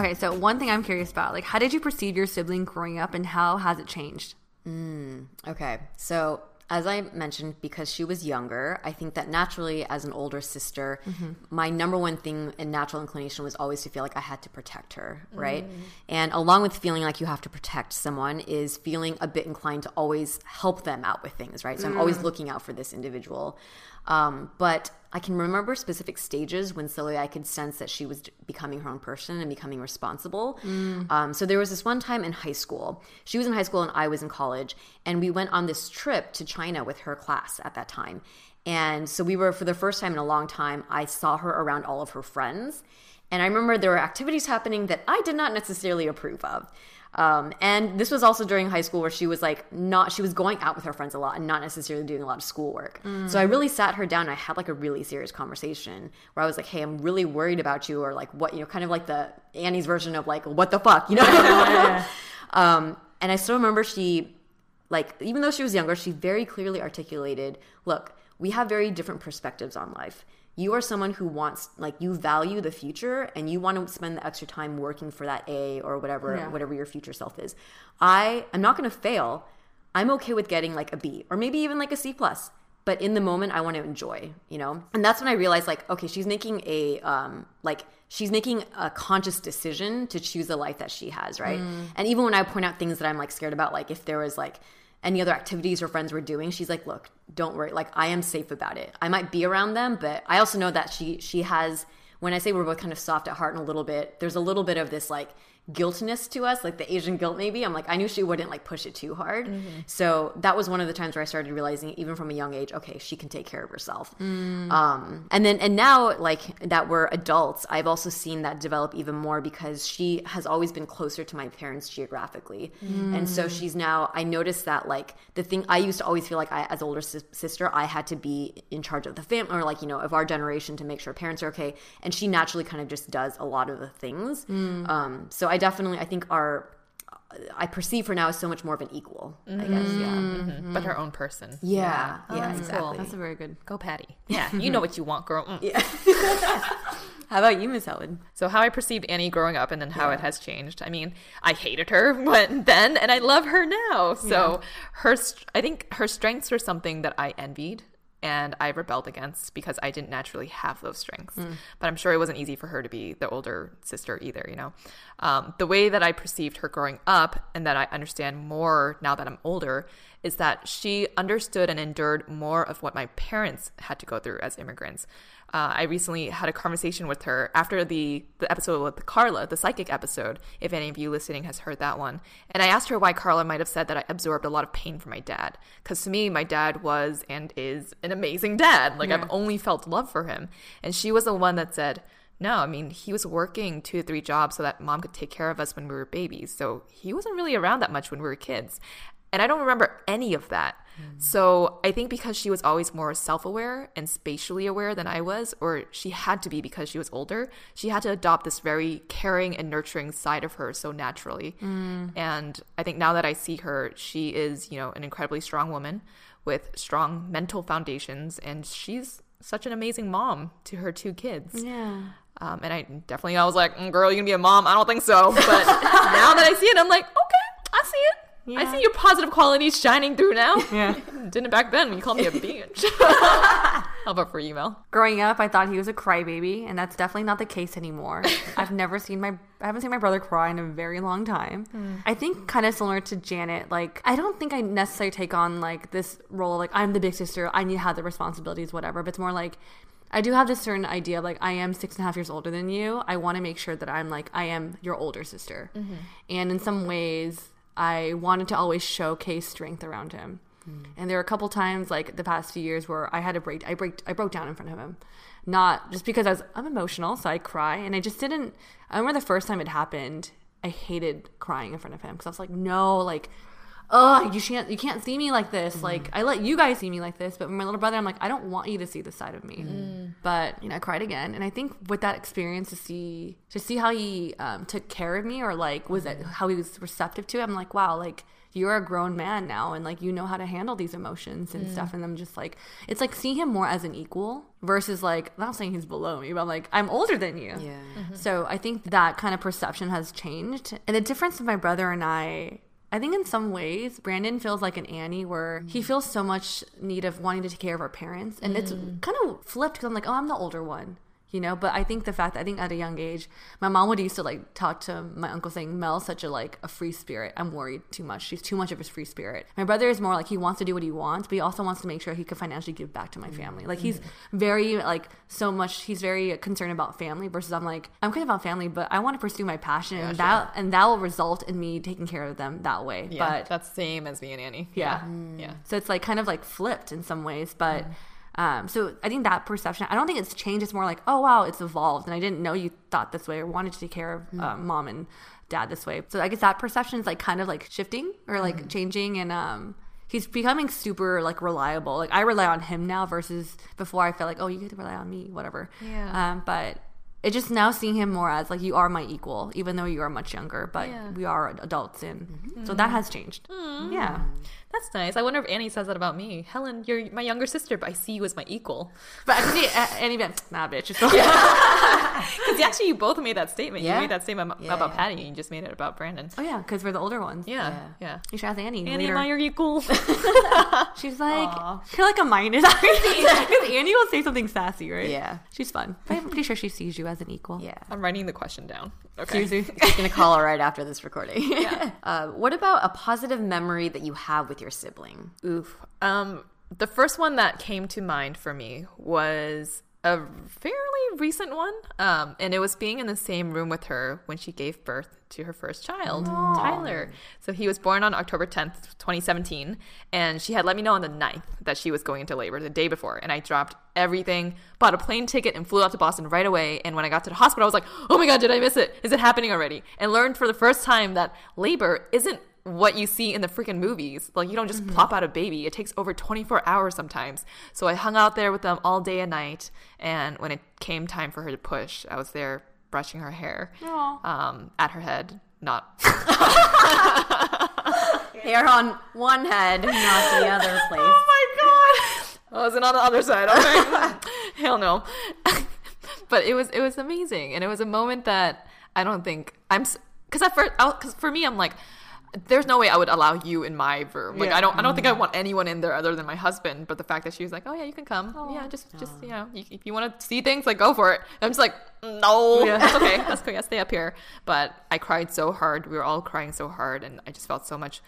Okay, so one thing I'm curious about, like, how did you perceive your sibling growing up, and how has it changed? Mm, okay, so as I mentioned, because she was younger, I think that naturally, as an older sister, mm-hmm. my number one thing and natural inclination was always to feel like I had to protect her, right? Mm. And along with feeling like you have to protect someone, is feeling a bit inclined to always help them out with things, right? So mm. I'm always mm. looking out for this individual. Um, but I can remember specific stages when slowly I could sense that she was becoming her own person and becoming responsible. Um, so there was this one time in high school. She was in high school and I was in college, and we went on this trip to China with her class at that time. And so we were for the first time in a long time. I saw her around all of her friends, and I remember there were activities happening that I did not necessarily approve of. Um, and this was also during high school where she was like not she was going out with her friends a lot and not necessarily doing a lot of schoolwork. So I really sat her down and I had like a really serious conversation where I was like, "Hey, I'm really worried about you," or like what you know, kind of like the Annie's version of like "What the fuck," you know. <laughs> um, and I still remember she like even though she was younger she very clearly articulated look we have very different perspectives on life you are someone who wants like you value the future and you want to spend the extra time working for that a or whatever Yeah. whatever your future self is. I i'm not going to fail. I'm okay with getting like a b or maybe even like a c plus but in the moment i want to enjoy you know? And that's when i realized like okay she's making a um like she's making a conscious decision to choose the life that she has right? And even when i point out things that i'm like scared about like if there was like any other activities her friends were doing she's like look don't worry. Like i am safe about it. I might be around them but i also know that she she has when i say we're both kind of soft at heart and a little bit there's a little bit of this like guiltness to us like the asian guilt maybe i'm like i knew she wouldn't like push it too hard. So that was one of the times where i started realizing even from a young age okay she can take care of herself. Um and then and now like that we're adults i've also seen that develop even more because she has always been closer to my parents geographically. And so she's now i noticed that like the thing i used to always feel like i as older sis- sister i had to be in charge of the family or like you know of our generation to make sure parents are okay. And she naturally kind of just does a lot of the things. Um so i definitely i think our i perceive her now as so much more of an equal i guess mm-hmm. yeah mm-hmm. but her mm-hmm. own person. yeah Oh, yeah that's exactly cool. That's a very good. Go Patti. <laughs> Yeah, you know what you want, girl. Mm. <laughs> how about you miss helen So how I perceived Annie growing up and then how it has changed. I mean, I hated her <laughs> when then and I love her now. So her st- I think her strengths were something that I envied and I rebelled against because I didn't naturally have those strengths. But I'm sure it wasn't easy for her to be the older sister either, you know. Um, the way that I perceived her growing up and that I understand more now that I'm older is that she understood and endured more of what my parents had to go through as immigrants. Uh, I recently had a conversation with her after the, the episode with Carla, the psychic episode, if any of you listening has heard that one. And I asked her why Carla might have said that I absorbed a lot of pain from my dad. Because to me, my dad was and is an amazing dad. Like, I've only felt love for him. And she was the one that said, no, I mean, he was working two to three jobs so that mom could take care of us when we were babies. So he wasn't really around that much when we were kids. And I don't remember any of that. So I think because she was always more self aware and spatially aware than I was, or she had to be because she was older, she had to adopt this very caring and nurturing side of her so naturally. And I think now that I see her, she is, you know, an incredibly strong woman with strong mental foundations. And she's such an amazing mom to her two kids. Yeah. Um, and I definitely, I was like, mm, girl, you gonna be a mom? I don't think so. But <laughs> now that I see it, I'm like, okay, I see. I see your positive qualities shining through now. <laughs> Yeah. <laughs> Didn't it back then when you called me a bitch. <laughs> How about for you, Mel? Growing up, I thought he was a crybaby, and that's definitely not the case anymore. I've never seen my I haven't seen my brother cry in a very long time. Hmm. I think kind of similar to Janet. Like I don't think I necessarily take on like this role like I'm the big sister. I need to have the responsibilities, whatever. But it's more like I do have this certain idea of like I am six and a half years older than you. I want to make sure that I'm like I am your older sister, mm-hmm. and in some ways, I wanted to always showcase strength around him. Hmm. And there were a couple times, like the past few years, where I had to break. I break. I broke down in front of him, not just because I was. I'm emotional, so I cry, and I just didn't. I remember the first time it happened. I hated crying in front of him because I was like, no, like, oh, you can't. You can't see me like this. Mm-hmm. Like I let you guys see me like this, but my little brother, I'm like, I don't want you to see this side of me. Mm. But you know, I cried again, and I think with that experience to see to see how he um, took care of me, or like was it mm. how he was receptive to it, I'm like, wow, like you're a grown man now and like you know how to handle these emotions and stuff mm. and I'm just like it's like see him more as an equal versus like I'm not saying he's below me but I'm like I'm older than you Yeah. Mm-hmm. so I think that kind of perception has changed and the difference of my brother and I I think in some ways Brandon feels like an Annie where he mm. feels so much need of wanting to take care of our parents. And it's mm. kind of flipped because I'm like oh I'm the older one you know. But I think the fact that I think at a young age, my mom would used to like talk to my uncle saying, "Mel's such a like a free spirit. I'm worried too much. She's too much of a free spirit." My brother is more like he wants to do what he wants, but he also wants to make sure he can financially give back to my family. Like he's mm-hmm. very like so much. He's very concerned about family versus I'm like I'm kind of about family, but I want to pursue my passion, and that and that will result in me taking care of them that way. Yeah, but that's same as me and Annie. Yeah. Mm. yeah. so it's like kind of like flipped in some ways, but mm. Um, so I think that perception. I don't think it's changed. It's more like, oh wow, it's evolved, and I didn't know you thought this way or wanted to take care of uh, mom and dad this way. So I guess that perception is like kind of like shifting or like changing, and um, he's becoming super like reliable. Like I rely on him now versus before. I felt like, oh, you get to rely on me, whatever. Yeah. Um, but. It just now seeing him more as like you are my equal, even though you are much younger, but Yeah. we are adults, and so that has changed. Yeah, That's nice. I wonder if Annie says that about me. Helen, you're my younger sister, but I see you as my equal. But I can see uh, any bit. <sniffs> Nah, bitch. Because <laughs> <laughs> actually, you both made that statement. Yeah. You made that statement Yeah, about yeah. Patti, and you just made it about Brandon. Oh yeah, because we're the older ones. Yeah, yeah. You should ask Annie. Annie later. and I are equal. <laughs> She's like, you're like a minus. Because Annie will say something sassy, right? Yeah. She's fun. But I'm pretty sure she sees you as an equal. Yeah. I'm writing the question down. Okay. Seriously. She's gonna call her right after this recording. uh, what about a positive memory that you have with your sibling? Oof. Um, the first one that came to mind for me was a fairly recent one. Um, and it was being in the same room with her when she gave birth to her first child, Tyler. So he was born on October 10th, 2017. And she had let me know on the 9th that she was going into labor the day before. And I dropped everything, bought a plane ticket, and flew out to Boston right away. And when I got to the hospital, I was like, oh my God, did I miss it? Is it happening already? And learned for the first time that labor isn't what you see in the freaking movies. Like you don't just plop out a baby. It takes over 24 hours sometimes. So I hung out there with them all day and night. And when it came time for her to push, I was there brushing her hair um, at her head, not <laughs> Hair on one head, not the other <laughs> place. Oh my god! I wasn't on the other side. Okay. <laughs> Hell no. but it was it was amazing, and it was a moment that I don't think I'm because at first because for me I'm like. There's no way I would allow you in my room. Like I don't, I don't think I mm. want anyone in there other than my husband. But the fact that she was like, "Oh yeah, you can come. Yeah, just, just you know, you, if you want to see things, like go for it." I'm just like, "No, yeah. that's okay. <laughs> That's okay. Yeah, stay up here." But I cried so hard. We were all crying so hard, and I just felt so much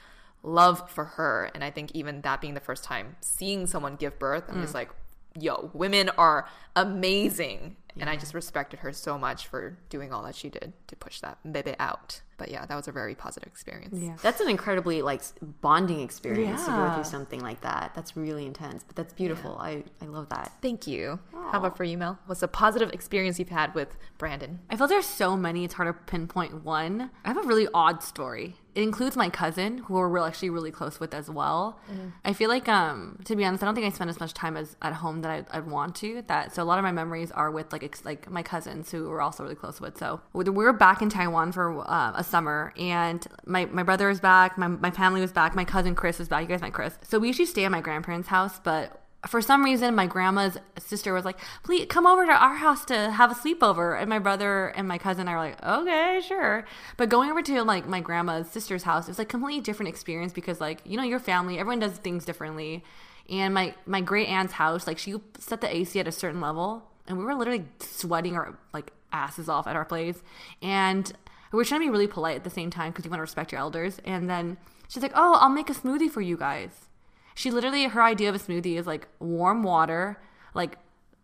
love for her. And I think even that being the first time seeing someone give birth, I'm just mm. like, yo, women are amazing. And I just respected her so much for doing all that she did to push that baby out. But yeah, that was a very positive experience. Yeah. That's an incredibly like bonding experience to go through something like that. That's really intense, but that's beautiful. I, I love that. Thank you. How about for you, Mel? What's a positive experience you've had with Brandon? I feel there's so many. It's hard to pinpoint one. I have a really odd story. It includes my cousin, who we're actually really close with as well. I feel like, um, to be honest, I don't think I spend as much time as at home that I'd, I'd want to. That so a lot of my memories are with like ex- like my cousins who we're also really close with. So we we were back in Taiwan for uh, a summer, and my my brother was back, my my family was back, my cousin Chris was back. You guys met Chris. So we usually stay at my grandparents' house, but for some reason my grandma's sister was like please come over to our house to have a sleepover and my brother and my cousin and I were like okay sure but going over to like my grandma's sister's house it was like completely different experience because like you know your family everyone does things differently and my my great aunt's house like she set the AC at a certain level and we were literally sweating our like asses off at our place and we were trying to be really polite at the same time because you want to respect your elders and then she's like oh I'll make a smoothie for you guys she literally, her idea of a smoothie is like warm water, like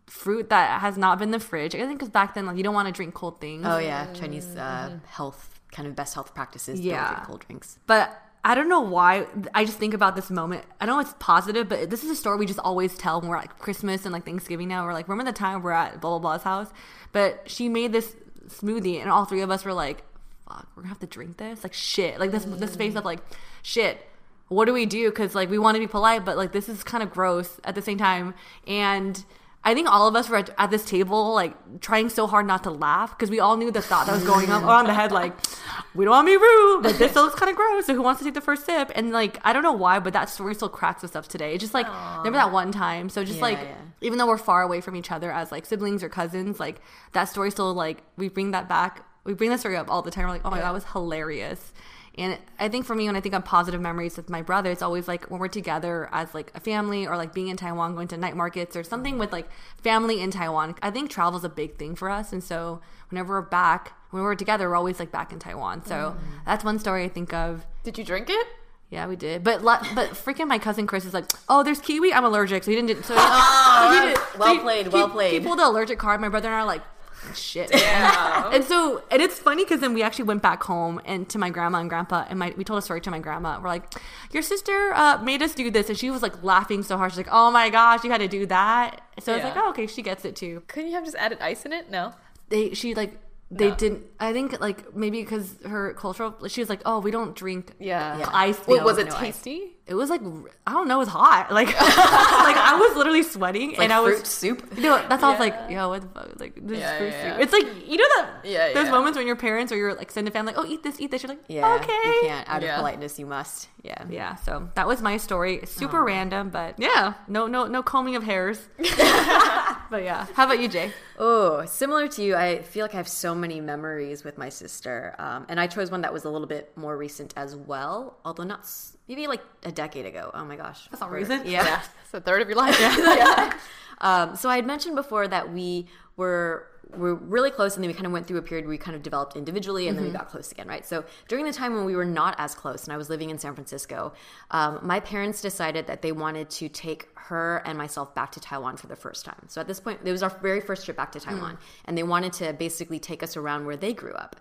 fruit that has not been in the fridge. I think because back then, like you don't want to drink cold things. Oh yeah, Chinese uh, health kind of best health practices. Yeah, Yeah. don't drink cold drinks. But I don't know why. I just think about this moment. I know it's positive, but this is a story we just always tell when we're at Christmas and like Thanksgiving now. We're like, remember the time we're at blah blah blah's house? But she made this smoothie, and all three of us were like, "Fuck, we're gonna have to drink this." Like shit. Like this this face of like, shit. What do we do? Because like we want to be polite, but like this is kind of gross at the same time, and. I think all of us were at, at this table, like trying so hard not to laugh because we all knew the thought that was going on around the head, like, we don't want to be rude, but this still looks kind of gross. So who wants to take the first sip? And like, I don't know why, but that story still cracks us up today. It's just like, remember that one time? So just Yeah, like, yeah. even though we're far away from each other as like siblings or cousins, like that story still like we bring that back. We bring that story up all the time. We're like, oh my god, that was hilarious. And I think for me, when I think of positive memories with my brother, it's always like when we're together as like a family or like being in Taiwan, going to night markets or something with like family in Taiwan. I think travel is a big thing for us. And so whenever we're back, when we're together, we're always like back in Taiwan. So mm. that's one story I think of. Did you drink it? Yeah, we did. But but freaking my cousin Chris is like, oh, there's kiwi. I'm allergic, so he didn't. So he, Oh, <laughs> so he did- well he- played, he- well He played. pulled the allergic card. My brother and I are like, shit. <laughs> and so and it's funny because then we actually went back home and to my grandma and grandpa and my we told a story to my grandma. We're like, your sister uh, made us do this, and she was like laughing so hard. She's like, oh my gosh, you had to do that. So it's Yeah. like, oh okay, she gets it too. Couldn't you have just added ice in it? No. They she like. They didn't. I think like maybe because her cultural. She was like, "Oh, we don't drink Yeah. Yeah. ice." Well, no, was it no ice." tasty? It was like I don't know, it was hot. <laughs> Like <laughs> like I was literally sweating Like and I was soup. <laughs> You know, that's all I was like, yo, what the fuck? Like this Yeah, is fruit yeah, soup. yeah. It's like you know that Yeah, those yeah. moments when your parents or your like send a family like, oh, eat this, eat this. You're like, Yeah. okay, You can't. Out Yeah. of politeness, you must. Yeah. Yeah, so that was my story. Super random, but yeah, no, no, no combing of hairs. But yeah, how about you, Jay? Oh, similar to you, I feel like I have so many memories with my sister. Um, and I chose one that was a little bit more recent as well, although not maybe like a decade ago. Oh my gosh. That's not recent? Yeah. yeah. <laughs> It's a third of your life. <laughs> <laughs> Yeah. Um, so I had mentioned before that we were were really close, and then we kind of went through a period where we kind of developed individually, and then we got close again, right? So during the time when we were not as close, and I was living in San Francisco, um, my parents decided that they wanted to take her and myself back to Taiwan for the first time. So at this point, it was our very first trip back to Taiwan, and they wanted to basically take us around where they grew up,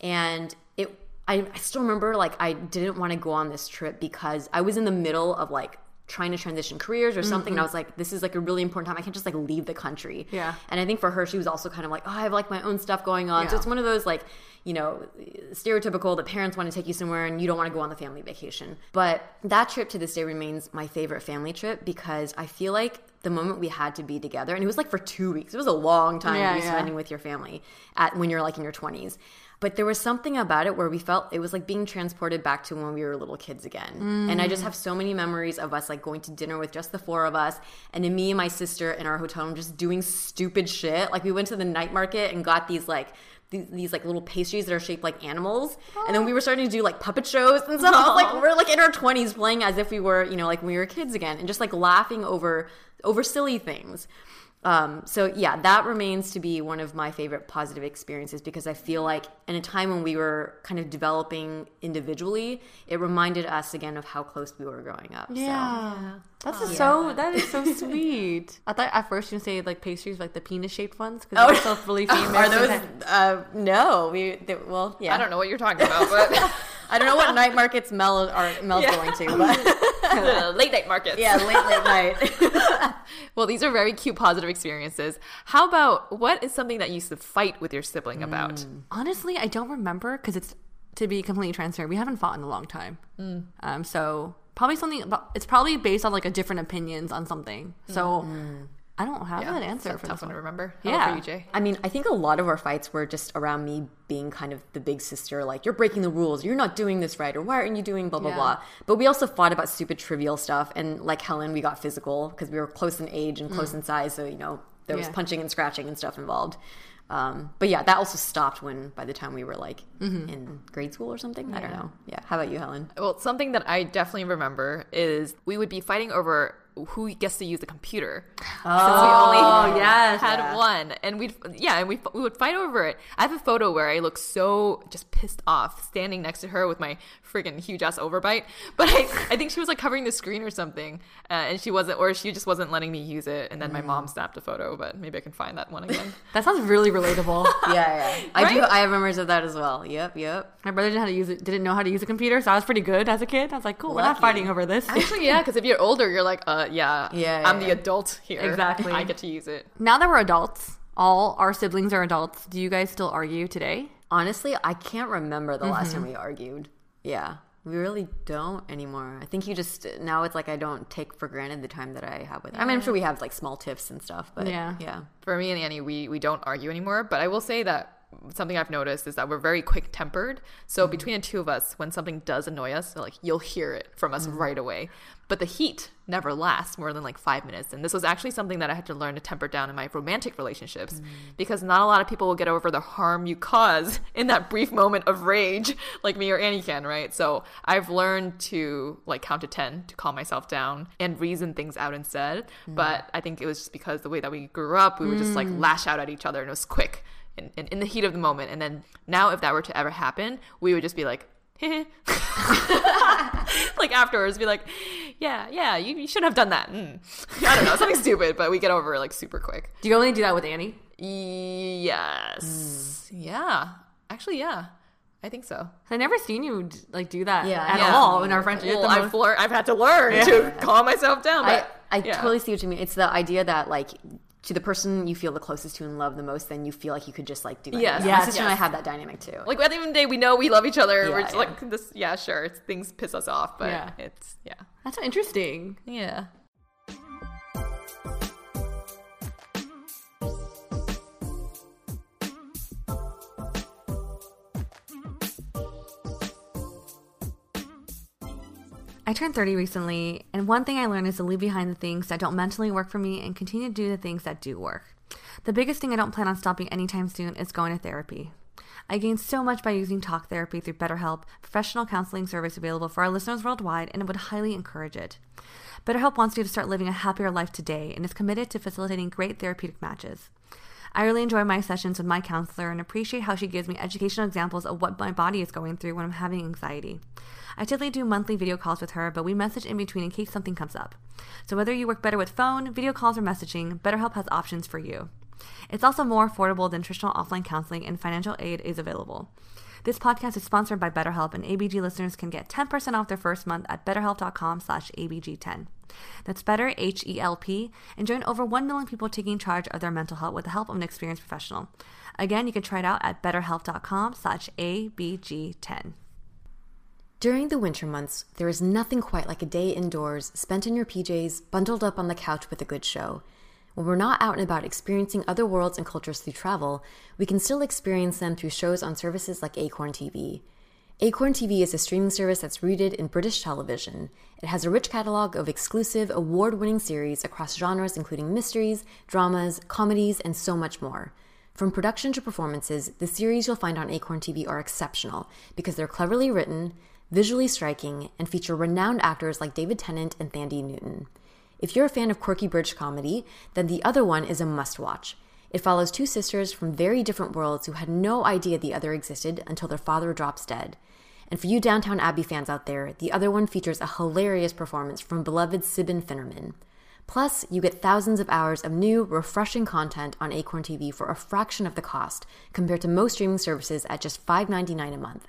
and it. I, I still remember like I didn't want to go on this trip because I was in the middle of like trying to transition careers or something and I mm-hmm. was like this is like a really important time. I can't just like leave the country. Yeah. and I think for her she was also kind of like oh I have like my own stuff going on. So it's one of those like you know stereotypical that parents want to take you somewhere and you don't want to go on the family vacation. But that trip to this day remains my favorite family trip because I feel like the moment we had to be together and it was like for two weeks. It was a long time Yeah, to be yeah. spending with your family at when you're like in your 20s but there was something about it where we felt it was like being transported back to when we were little kids again. And i just mm. have so many memories of us like going to dinner with just the four of us and then me and my sister in our hotel room just doing stupid shit. Like we went to the night market and got these like these, these like little pastries that are shaped like animals. And then we were starting to do like puppet shows and stuff. Was like we're like in our 20s playing as if we were you know like when we were kids again and just like laughing over over silly things um, so yeah, that remains to be one of my favorite positive experiences because I feel like in a time when we were kind of developing individually, it reminded us again of how close we were growing up. Yeah. That's just so. That is so <laughs> sweet. I thought at first you would say like pastries, like the penis shaped ones, because they're so really famous. <laughs> Are those? Uh, no, we. They, well, yeah. I don't know what you're talking about, but <laughs> I don't know what night markets Mel are Mel's going to, but <laughs> late night markets. yeah, late late night. <laughs> Well, these are very cute, positive experiences. How about what is something that you used to fight with your sibling about? Honestly, I don't remember because it's to be completely transparent. We haven't fought in a long time. Mm. Um, so probably something. About, it's probably based on like a different opinions on something. So I don't have an answer That's for tough this one to remember. How Yeah. you, Jay? I mean, I think a lot of our fights were just around me being kind of the big sister, like, you're breaking the rules, you're not doing this right, or why aren't you doing blah, blah, Yeah. blah. But we also fought about stupid, trivial stuff. And like Helen, we got physical because we were close in age and close in size. So, you know, there was Yeah. punching and scratching and stuff involved. Um, but yeah, that also stopped when by the time we were like in grade school or something. I don't know. Yeah. How about you, Helen? Well, something that I definitely remember is we would be fighting over who gets to use the computer. Oh, Since we only yes. had one, and we'd yeah, and we we would fight over it. I have a photo where I look so just pissed off standing next to her with my freaking huge ass overbite. <laughs> But I I think she was like covering the screen or something, uh, and she wasn't, or she just wasn't letting me use it. And then my mom snapped a photo, but maybe I can find that one again. <laughs> That sounds really relatable. <laughs> Yeah, yeah. I do. I have memories of that as well. Yep, yep. My brother didn't know how to use it. Didn't know how to use a computer, so I was pretty good as a kid. I was like, cool. We're not fighting over this. Actually, yeah, because if you're older, you're like, uh, yeah, Yeah, I'm yeah. the adult here. Exactly. <laughs> I get to use it. now that we're adults, all our siblings are adults. Do you guys still argue today? Honestly, I can't remember the last time mm-hmm. we argued. Yeah, we really don't anymore. I think you just now it's like I don't take for granted the time that I have with. I mean, I'm sure we have like small tiffs and stuff, but Yeah. yeah, for me and Annie, we we don't argue anymore. But I will say that something I've noticed is that we're very quick tempered. So mm-hmm. between the two of us, when something does annoy us, like you'll hear it from us mm-hmm. right away. But the heat never lasts more than like five minutes. And this was actually something that I had to learn to temper down in my romantic relationships mm. because not a lot of people will get over the harm you cause <laughs> in that brief moment of rage, like me or Annie can, right? So I've learned to like count to 10 to calm myself down and reason things out instead. Mm. But I think it was just because the way that we grew up, we would just like mm. lash out at each other and it was quick in, in, in the heat of the moment. And then now, if that were to ever happen, we would just be like, <laughs> like afterwards, be like, yeah, yeah, you, you shouldn't have done that. Mm. <laughs> I don't know, something stupid, but we get over it like super quick. Do you only do that with Annie? Yes. Yeah. Actually, yeah. I think so. I never seen you like do that Yeah. at Yeah. all in our friendship. Well, I've, most- lear- I've had to learn to calm myself down. I, But I yeah. totally see what you mean. It's the idea that like to the person you feel the closest to and love the most, then you feel like you could just like do that. Yes. My Yes, sister and I have that dynamic too. like at the end of the day, we know we love each other. We're Yeah, just yeah. like this. Yeah, sure. It's, things piss us off, but Yeah. it's yeah, That's interesting. yeah. Turned 30 recently, and one thing I learned is to leave behind the things that don't mentally work for me and continue to do the things that do work. The biggest thing I don't plan on stopping anytime soon is going to therapy. I gained so much by using talk therapy through BetterHelp, professional counseling service available for our listeners worldwide, and I would highly encourage it. BetterHelp wants you to start living a happier life today and is committed to facilitating great therapeutic matches. I really enjoy my sessions with my counselor and appreciate how she gives me educational examples of what my body is going through when I'm having anxiety. I typically do monthly video calls with her, but we message in between in case something comes up. So whether you work better with phone, video calls, or messaging, BetterHelp has options for you. It's also more affordable than traditional offline counseling, and financial aid is available. This podcast is sponsored by BetterHelp, and ABG listeners can get 10% off their first month at betterhelp.com slash ABG10. That's better, H-E-L-P, and join over 1 million people taking charge of their mental health with the help of an experienced professional. Again, you can try it out at betterhelp.com slash ABG10. During the winter months, there is nothing quite like a day indoors, spent in your PJs, bundled up on the couch with a good show. When we're not out and about experiencing other worlds and cultures through travel, we can still experience them through shows on services like Acorn TV. Acorn TV is a streaming service that's rooted in British television. It has a rich catalog of exclusive, award winning series across genres including mysteries, dramas, comedies, and so much more. From production to performances, the series you'll find on Acorn TV are exceptional because they're cleverly written, visually striking, and feature renowned actors like David Tennant and Thandie Newton. If you're a fan of quirky British comedy, then the other one is a must watch. It follows two sisters from very different worlds who had no idea the other existed until their father drops dead. And for you Downton Abbey fans out there, the other one features a hilarious performance from beloved Siobhan Finneran. Plus, you get thousands of hours of new, refreshing content on Acorn TV for a fraction of the cost compared to most streaming services at just $5.99 a month.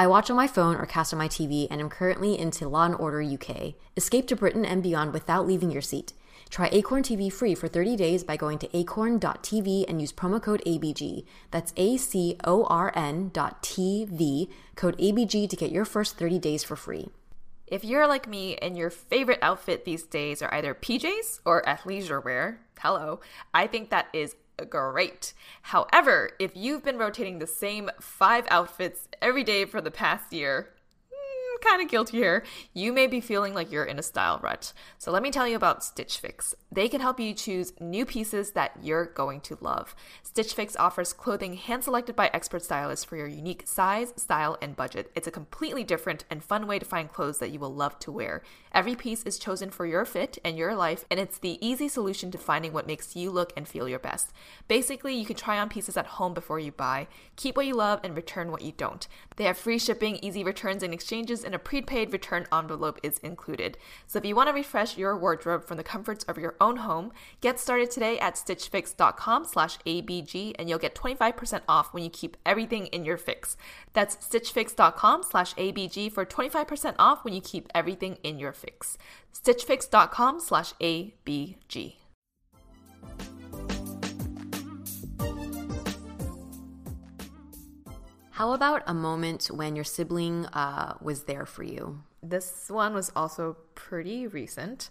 I watch on my phone or cast on my TV and am currently into Law and Order UK. Escape to Britain and beyond without leaving your seat. Try Acorn TV free for 30 days by going to acorn.tv and use promo code ABG. That's A C O R N dot TV, code ABG to get your first 30 days for free. If you're like me and your favorite outfit these days are either PJs or athleisure wear, hello, I think that is great. However, if you've been rotating the same five outfits every day for the past year, hmm, kind of guilty here. You may be feeling like you're in a style rut. So let me tell you about Stitch Fix. They can help you choose new pieces that you're going to love. Stitch Fix offers clothing hand selected by expert stylists for your unique size, style, and budget. It's a completely different and fun way to find clothes that you will love to wear. Every piece is chosen for your fit and your life, and it's the easy solution to finding what makes you look and feel your best. Basically, you can try on pieces at home before you buy, keep what you love, and return what you don't. They have free shipping, easy returns and exchanges, and a prepaid return envelope is included. So if you want to refresh your wardrobe from the comforts of your own home, get started today at stitchfix.com slash abg and you'll get 25% off when you keep everything in your fix. That's stitchfix.com slash abg for 25% off when you keep everything in your fix. stitchfix.com slash abg. How about a moment when your sibling uh, was there for you? This one was also pretty recent.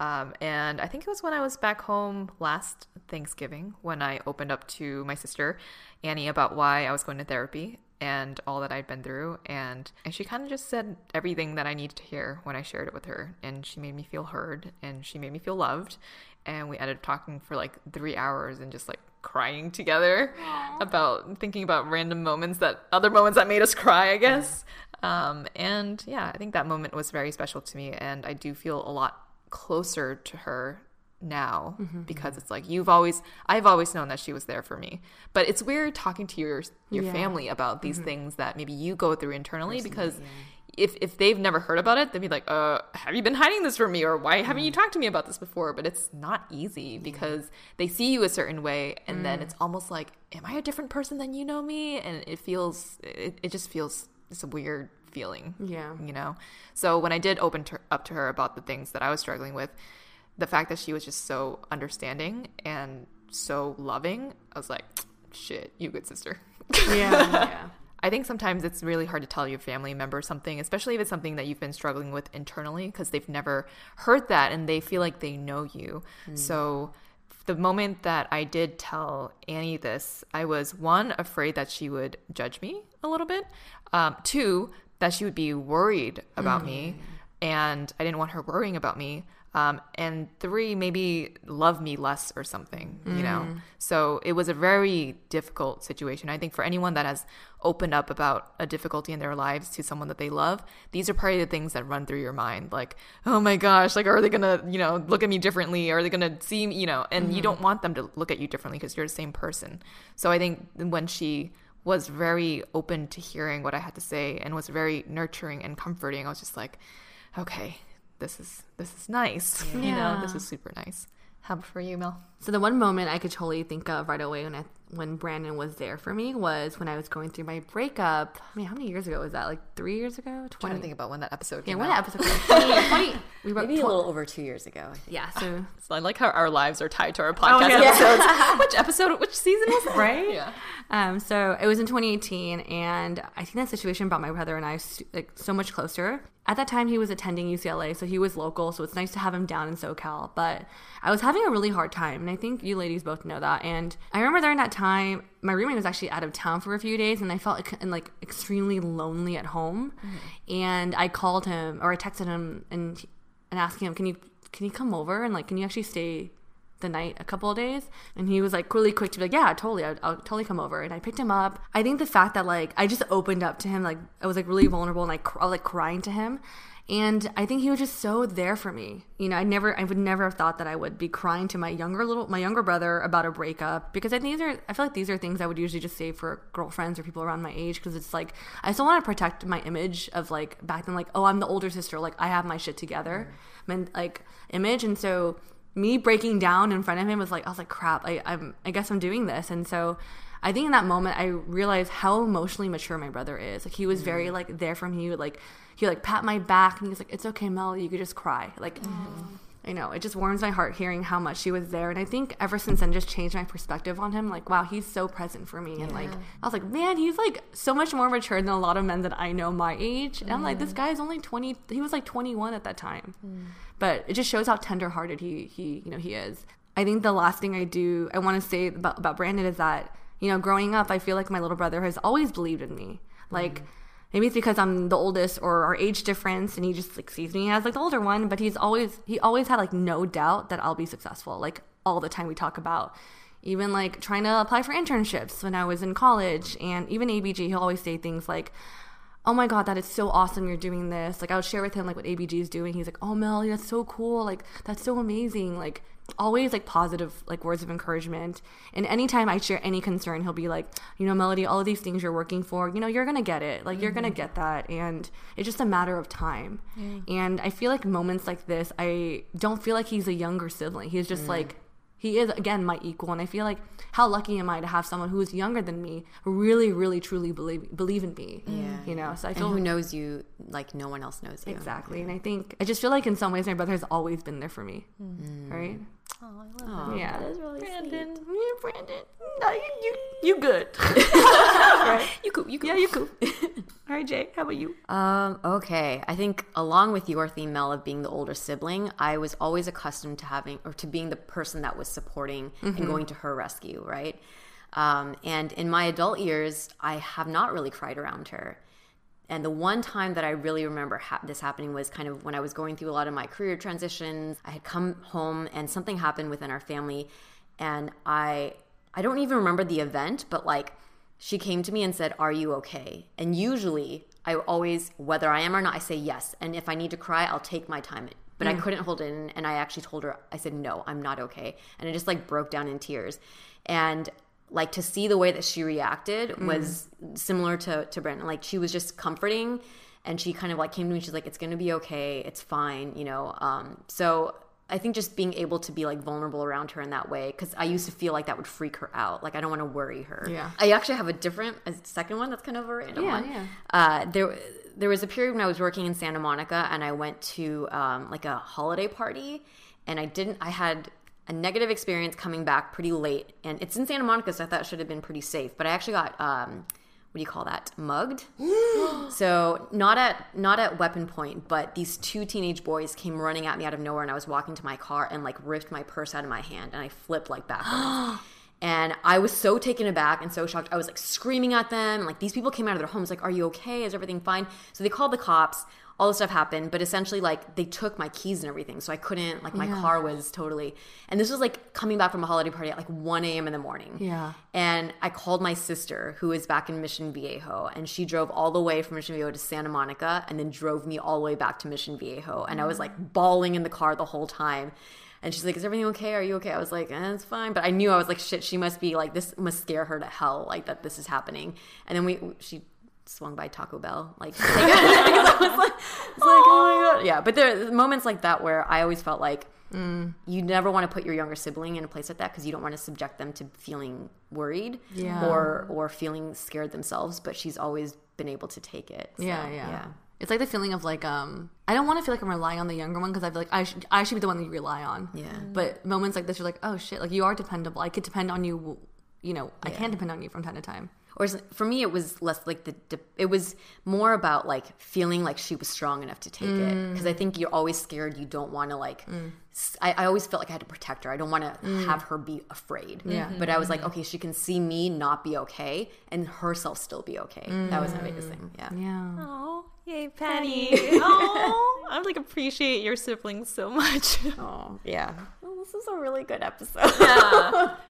Um, and I think it was when I was back home last Thanksgiving when I opened up to my sister Annie about why I was going to therapy and all that I'd been through and and she kind of just said everything that I needed to hear when I shared it with her and she made me feel heard and she made me feel loved and we ended up talking for like 3 hours and just like crying together about thinking about random moments that other moments that made us cry, I guess. Um, and yeah, I think that moment was very special to me and I do feel a lot closer to her now mm-hmm, because mm-hmm. it's like you've always I've always known that she was there for me. But it's weird talking to your your family about these mm-hmm. things that maybe you go through internally because if if they've never heard about it, they'd be like, "Uh, have you been hiding this from me? Or why haven't you talked to me about this before?" But it's not easy because they see you a certain way and then mm. it's almost like, "Am I a different person than you know me?" and it feels it, it just feels it's a weird feeling Yeah. you know? So when i did open to, up to her about the things that i was struggling with the fact that she was just so understanding and so loving i was like shit you good sister Yeah. <laughs> yeah. i think sometimes it's really hard to tell your family member something especially if it's something that you've been struggling with internally because they've never heard that and they feel like they know you so the moment that I did tell Annie this, I was one afraid that she would judge me a little bit. Um, two, that she would be worried about me, and I didn't want her worrying about me. Um, and three, maybe love me less or something, you know? So it was a very difficult situation. I think for anyone that has opened up about a difficulty in their lives to someone that they love, these are probably the things that run through your mind. Like, oh my gosh, like, are they gonna, you know, look at me differently? Are they gonna see me, you know? And you don't want them to look at you differently because you're the same person. So I think when she was very open to hearing what I had to say and was very nurturing and comforting, I was just like, okay, this is this is nice. <laughs> You know, this is super nice. How about for you, Mel? So the one moment I could totally think of right away when I, when Brandon was there for me was when I was going through my breakup. I mean, how many years ago was that? Like three years ago? trying Twenty. to think about when that episode yeah, came when out. episode? 20, <laughs> 20 we wrote Maybe a little over two years ago. Yeah. So <laughs> So I like how our lives are tied to our podcast yeah. episodes. <laughs> which episode? Which season was that? Right? Yeah. Um, so it was in 2018, and I think that situation brought my brother and I like so much closer. At that time, he was attending UCLA, so he was local. So it's nice to have him down in SoCal. But I was having a really hard time, and I think you ladies both know that. And I remember during that time, my roommate was actually out of town for a few days, and I felt like, like extremely lonely at home. Mm-hmm. And I called him or I texted him and and asked him, "Can you can you come over? And like can you actually stay the night a couple of days? And he was like really quick to be like yeah totally. I'll, I'll totally come over. And i picked him up. I think the fact that like i just opened up to him like i was like really vulnerable and like cr- I was like crying to him and i think he was just so there for me. You know i never i would never have thought that i would be crying to my younger little my younger brother about a breakup because i think these are i feel like these are things i would usually just say for girlfriends or people around my age because it's like i still want to protect my image of like back then like oh i'm the older sister like i have my shit together. Mm-hmm. And like image. And so me breaking down in front of him was like I was like crap I, I'm I guess I'm doing this. And so I think in that moment I realized how emotionally mature my brother is. Like he was very mm-hmm. like there for me he would like he like pat my back and he's like it's okay Mel you could just cry. Like I know it just warms my heart hearing how much he was there. And I think ever since then just changed my perspective on him. Like wow he's so present for me. And like I was like man he's like so much more mature than a lot of men that I know my age. And I'm like this guy is only 20 he was like 21 at that time. Mm. But it just shows how tenderhearted he he you know he is. I think the last thing I do I want to say about, about Brandon is that you know growing up I feel like my little brother has always believed in me. Like mm. Maybe it's because I'm the oldest or our age difference and he just like sees me as like the older one, but he's always he always had like no doubt that I'll be successful. Like all the time we talk about even like trying to apply for internships when I was in college and even ABG he'll always say things like oh my god that is so awesome you're doing this. Like i would share with him like what abg is doing. He's like oh mel that's so cool. Like that's so amazing. Like always like positive like words of encouragement. And anytime i share any concern he'll be like you know melody all of these things you're working for you know you're gonna get it. Like you're gonna mm-hmm. get that. And it's just a matter of time. And i feel like moments like this i don't feel like he's a younger sibling. He's just like he is again my equal. And i feel like how lucky am i to have someone who is younger than me really really truly believe believe in me? Yeah. you know so i And feel who knows you like no one else knows you. exactly. And i think i just feel like in some ways my brother has always been there for me. Mm. Right Oh, I love that. yeah that is really Brandon. sweet. yeah, brandon no, you, you, you good <laughs> You cool. You cool. yeah you cool <laughs> All right, Jay, how about you? Um, okay. I think along with your theme, Mel, of being the older sibling, I was always accustomed to having or to being the person that was supporting and going to her rescue, right? Um, and in my adult years, I have not really cried around her. And the one time that I really remember ha- this happening was kind of when I was going through a lot of my career transitions. I had come home and something happened within our family, and I I don't even remember the event, but like she came to me and said, "Are you okay?" And usually, I always, whether I am or not, I say yes. And if I need to cry, I'll take my time. But I mm. couldn't hold it in, and I actually told her, I said, "No, I'm not okay," and I just like broke down in tears. And like to see the way that she reacted was similar to to Brandon. Like she was just comforting, and she kind of like came to me. She's like, "It's gonna be okay. It's fine," you know. Um, so I think just being able to be like vulnerable around her in that way, because I used to feel like that would freak her out. Like I don't want to worry her. Yeah. I actually have a different a second one that's kind of a random Yeah, one. yeah. Uh, there there was a period when I was working in Santa Monica, and I went to um, like a holiday party, and I didn't. I had a negative experience coming back pretty late, and it's in Santa Monica, so I thought it should have been pretty safe. But I actually got um, what do you call that? Mugged. <gasps> so not at not at weapon point, but these two teenage boys came running at me out of nowhere, and I was walking to my car and like ripped my purse out of my hand, and I flipped like backwards. <gasps> And I was so taken aback and so shocked. I was like screaming at them. Like these people came out of their homes, like, "Are you okay? Is everything fine?" So they called the cops. All this stuff happened, but essentially, like, they took my keys and everything, so I couldn't. Like, my car was totally. And this was like coming back from a holiday party at like 1 a.m. in the morning. Yeah. And I called my sister, who is back in Mission Viejo, and she drove all the way from Mission Viejo to Santa Monica and then drove me all the way back to Mission Viejo. And I was like bawling in the car the whole time. And she's like, Is everything okay? Are you okay? I was like, eh, It's fine. But I knew I was like, Shit, she must be like, this must scare her to hell, like that this is happening. And then we, she, swung by Taco Bell like, <laughs> because <laughs> I was like, it's like oh my god yeah but there are moments like that where I always felt like you never want to put your younger sibling in a place like that because you don't want to subject them to feeling worried Yeah. or or feeling scared themselves but she's always been able to take it So, yeah, yeah, It's like the feeling of like um I don't want to feel like I'm relying on the younger one because I feel like I should I should be the one that you rely on. Yeah. But moments like this, you're like, oh shit, like you are dependable. I could depend on you. You know, I can depend on you from time to time. Or for me it was less like the it was more about like feeling like she was strong enough to take it. Because i think you're always scared you don't want to like I always felt like i had to protect her. I don't want to have her be afraid. Yeah. but i was like okay she can see me not be okay and herself still be okay. That was my biggest thing. Yeah. Yeah. Oh, yay, Penny. oh, <laughs> I like appreciate your siblings so much. <laughs> oh yeah. Well, this is a really good episode <laughs>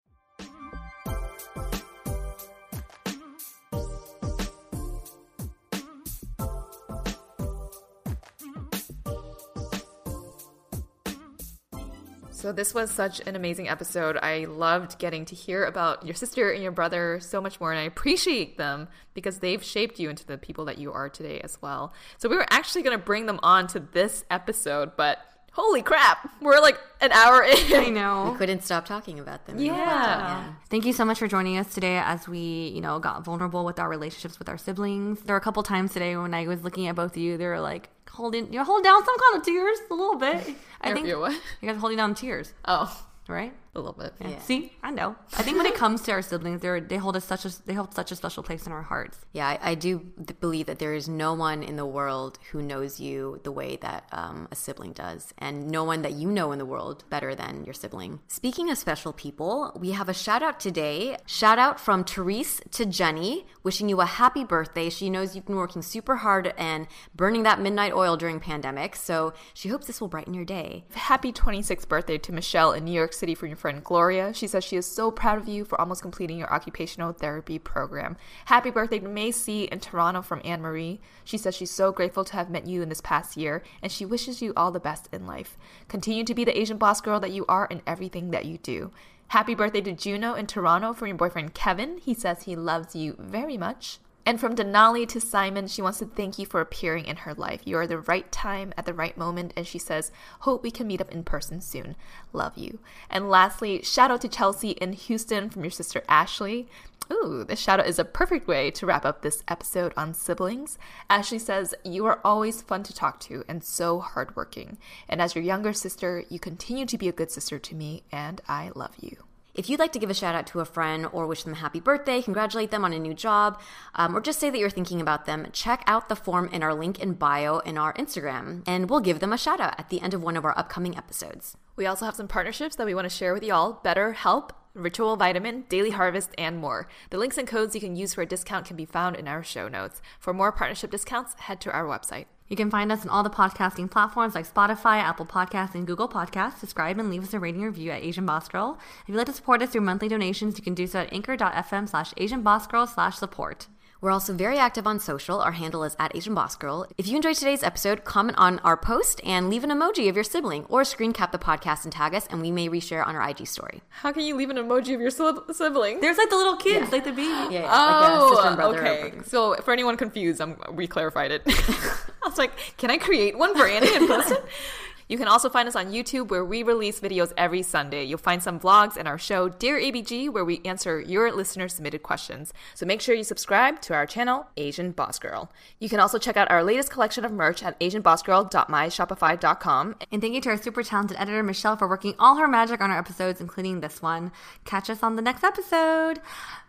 So this was such an amazing episode. I loved getting to hear about your sister and your brother so much more, and I appreciate them because they've shaped you into the people that you are today as well. So we were actually going to bring them on to this episode, but holy crap, we're like an hour in. I know. <laughs> couldn't stop talking about them Yeah. Thank you so much for joining us today as we, you know, got vulnerable with our relationships with our siblings. There were a couple times today when I was looking at both of you, they were like holding you're holding down some kind of tears a little bit. I think you're what? you guys are holding down tears, Oh, right? A little bit. Yeah. See, I know. I think when it comes to our siblings, they're they hold us such a they hold such a special place in our hearts. Yeah, I, I do believe that there is no one in the world who knows you the way that um, a sibling does, and no one that you know in the world better than your sibling. Speaking of special people, we have a shout out today. Shout out from Therese to Jenny, wishing you a happy birthday. She knows you've been working super hard and burning that midnight oil during pandemic, so she hopes this will brighten your day. Happy 26th birthday to Michelle in New York City from your friend Gloria. She says she is so proud of you for almost completing your occupational therapy program. Happy birthday to Macy in Toronto from Anne Marie. She says she's so grateful to have met you in this past year and she wishes you all the best in life. Continue to be the Asian boss girl that you are in everything that you do. Happy birthday to Juno in Toronto from your boyfriend Kevin. He says he loves you very much. And from Denali to Simon, she wants to thank you for appearing in her life. You are the right time at the right moment, and she says, Hope we can meet up in person soon. Love you. And lastly, shout out to Chelsea in Houston from your sister Ashley. Ooh, this shout out is a perfect way to wrap up this episode on siblings. Ashley says, You are always fun to talk to and so hardworking. And as your younger sister, you continue to be a good sister to me, and I love you. If you'd like to give a shout out to a friend or wish them a happy birthday, congratulate them on a new job, um, or just say that you're thinking about them, check out the form in our link in bio in our Instagram, and we'll give them a shout out at the end of one of our upcoming episodes. We also have some partnerships that we want to share with y'all BetterHelp, Ritual Vitamin, Daily Harvest, and more. The links and codes you can use for a discount can be found in our show notes. For more partnership discounts, head to our website. You can find us on all the podcasting platforms like Spotify, Apple Podcasts, and Google Podcasts. Subscribe and leave us a rating review at Asian Boss Girl. If you'd like to support us through monthly donations, you can do so at anchor.fm slash Asian Boss Girl slash support. We're also very active on social. Our handle is at Asian Boss Girl. If you enjoyed today's episode, comment on our post and leave an emoji of your sibling or screen cap the podcast and tag us, and we may reshare on our IG story. How can you leave an emoji of your sibling? There's like the little kids, like the baby. Yeah, yeah, Oh, like a oh, and okay. So for anyone confused, I'm, we clarified it. <laughs> <laughs> I was like, can I create one for Annie and post it? <laughs> You can also find us on YouTube where we release videos every Sunday. You'll find some vlogs and our show, Dear ABG, where we answer your listener submitted questions. So make sure you subscribe to our channel, Asian Boss Girl. You can also check out our latest collection of merch at asianbossgirl.myshopify.com. And thank you to our super talented editor, Michelle, for working all her magic on our episodes, including this one. Catch us on the next episode.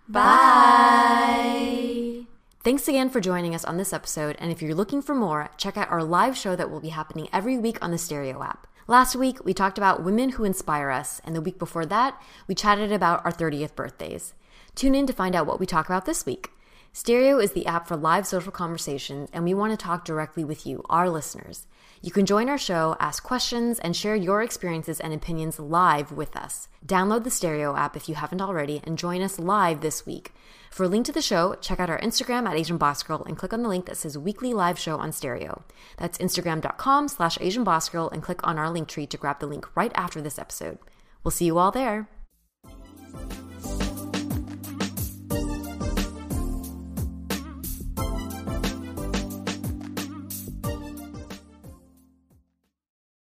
Bye. Thanks again for joining us on this episode, and if you're looking for more, check out our live show that will be happening every week on the Stereo app. Last week, we talked about women who inspire us, and the week before that, we chatted about our 30th birthdays. Tune in to find out what we talk about this week. Stereo is the app for live social conversations, and we want to talk directly with you, our listeners. You can join our show, ask questions, and share your experiences and opinions live with us. Download the Stereo app if you haven't already, and join us live this week. For a link to the show, check out our Instagram at Asian Boss Girl and click on the link that says Weekly Live Show on Stereo. That's Instagram.com slash Asian Boss Girl and click on our Linktree to grab the link right after this episode. We'll see you all there.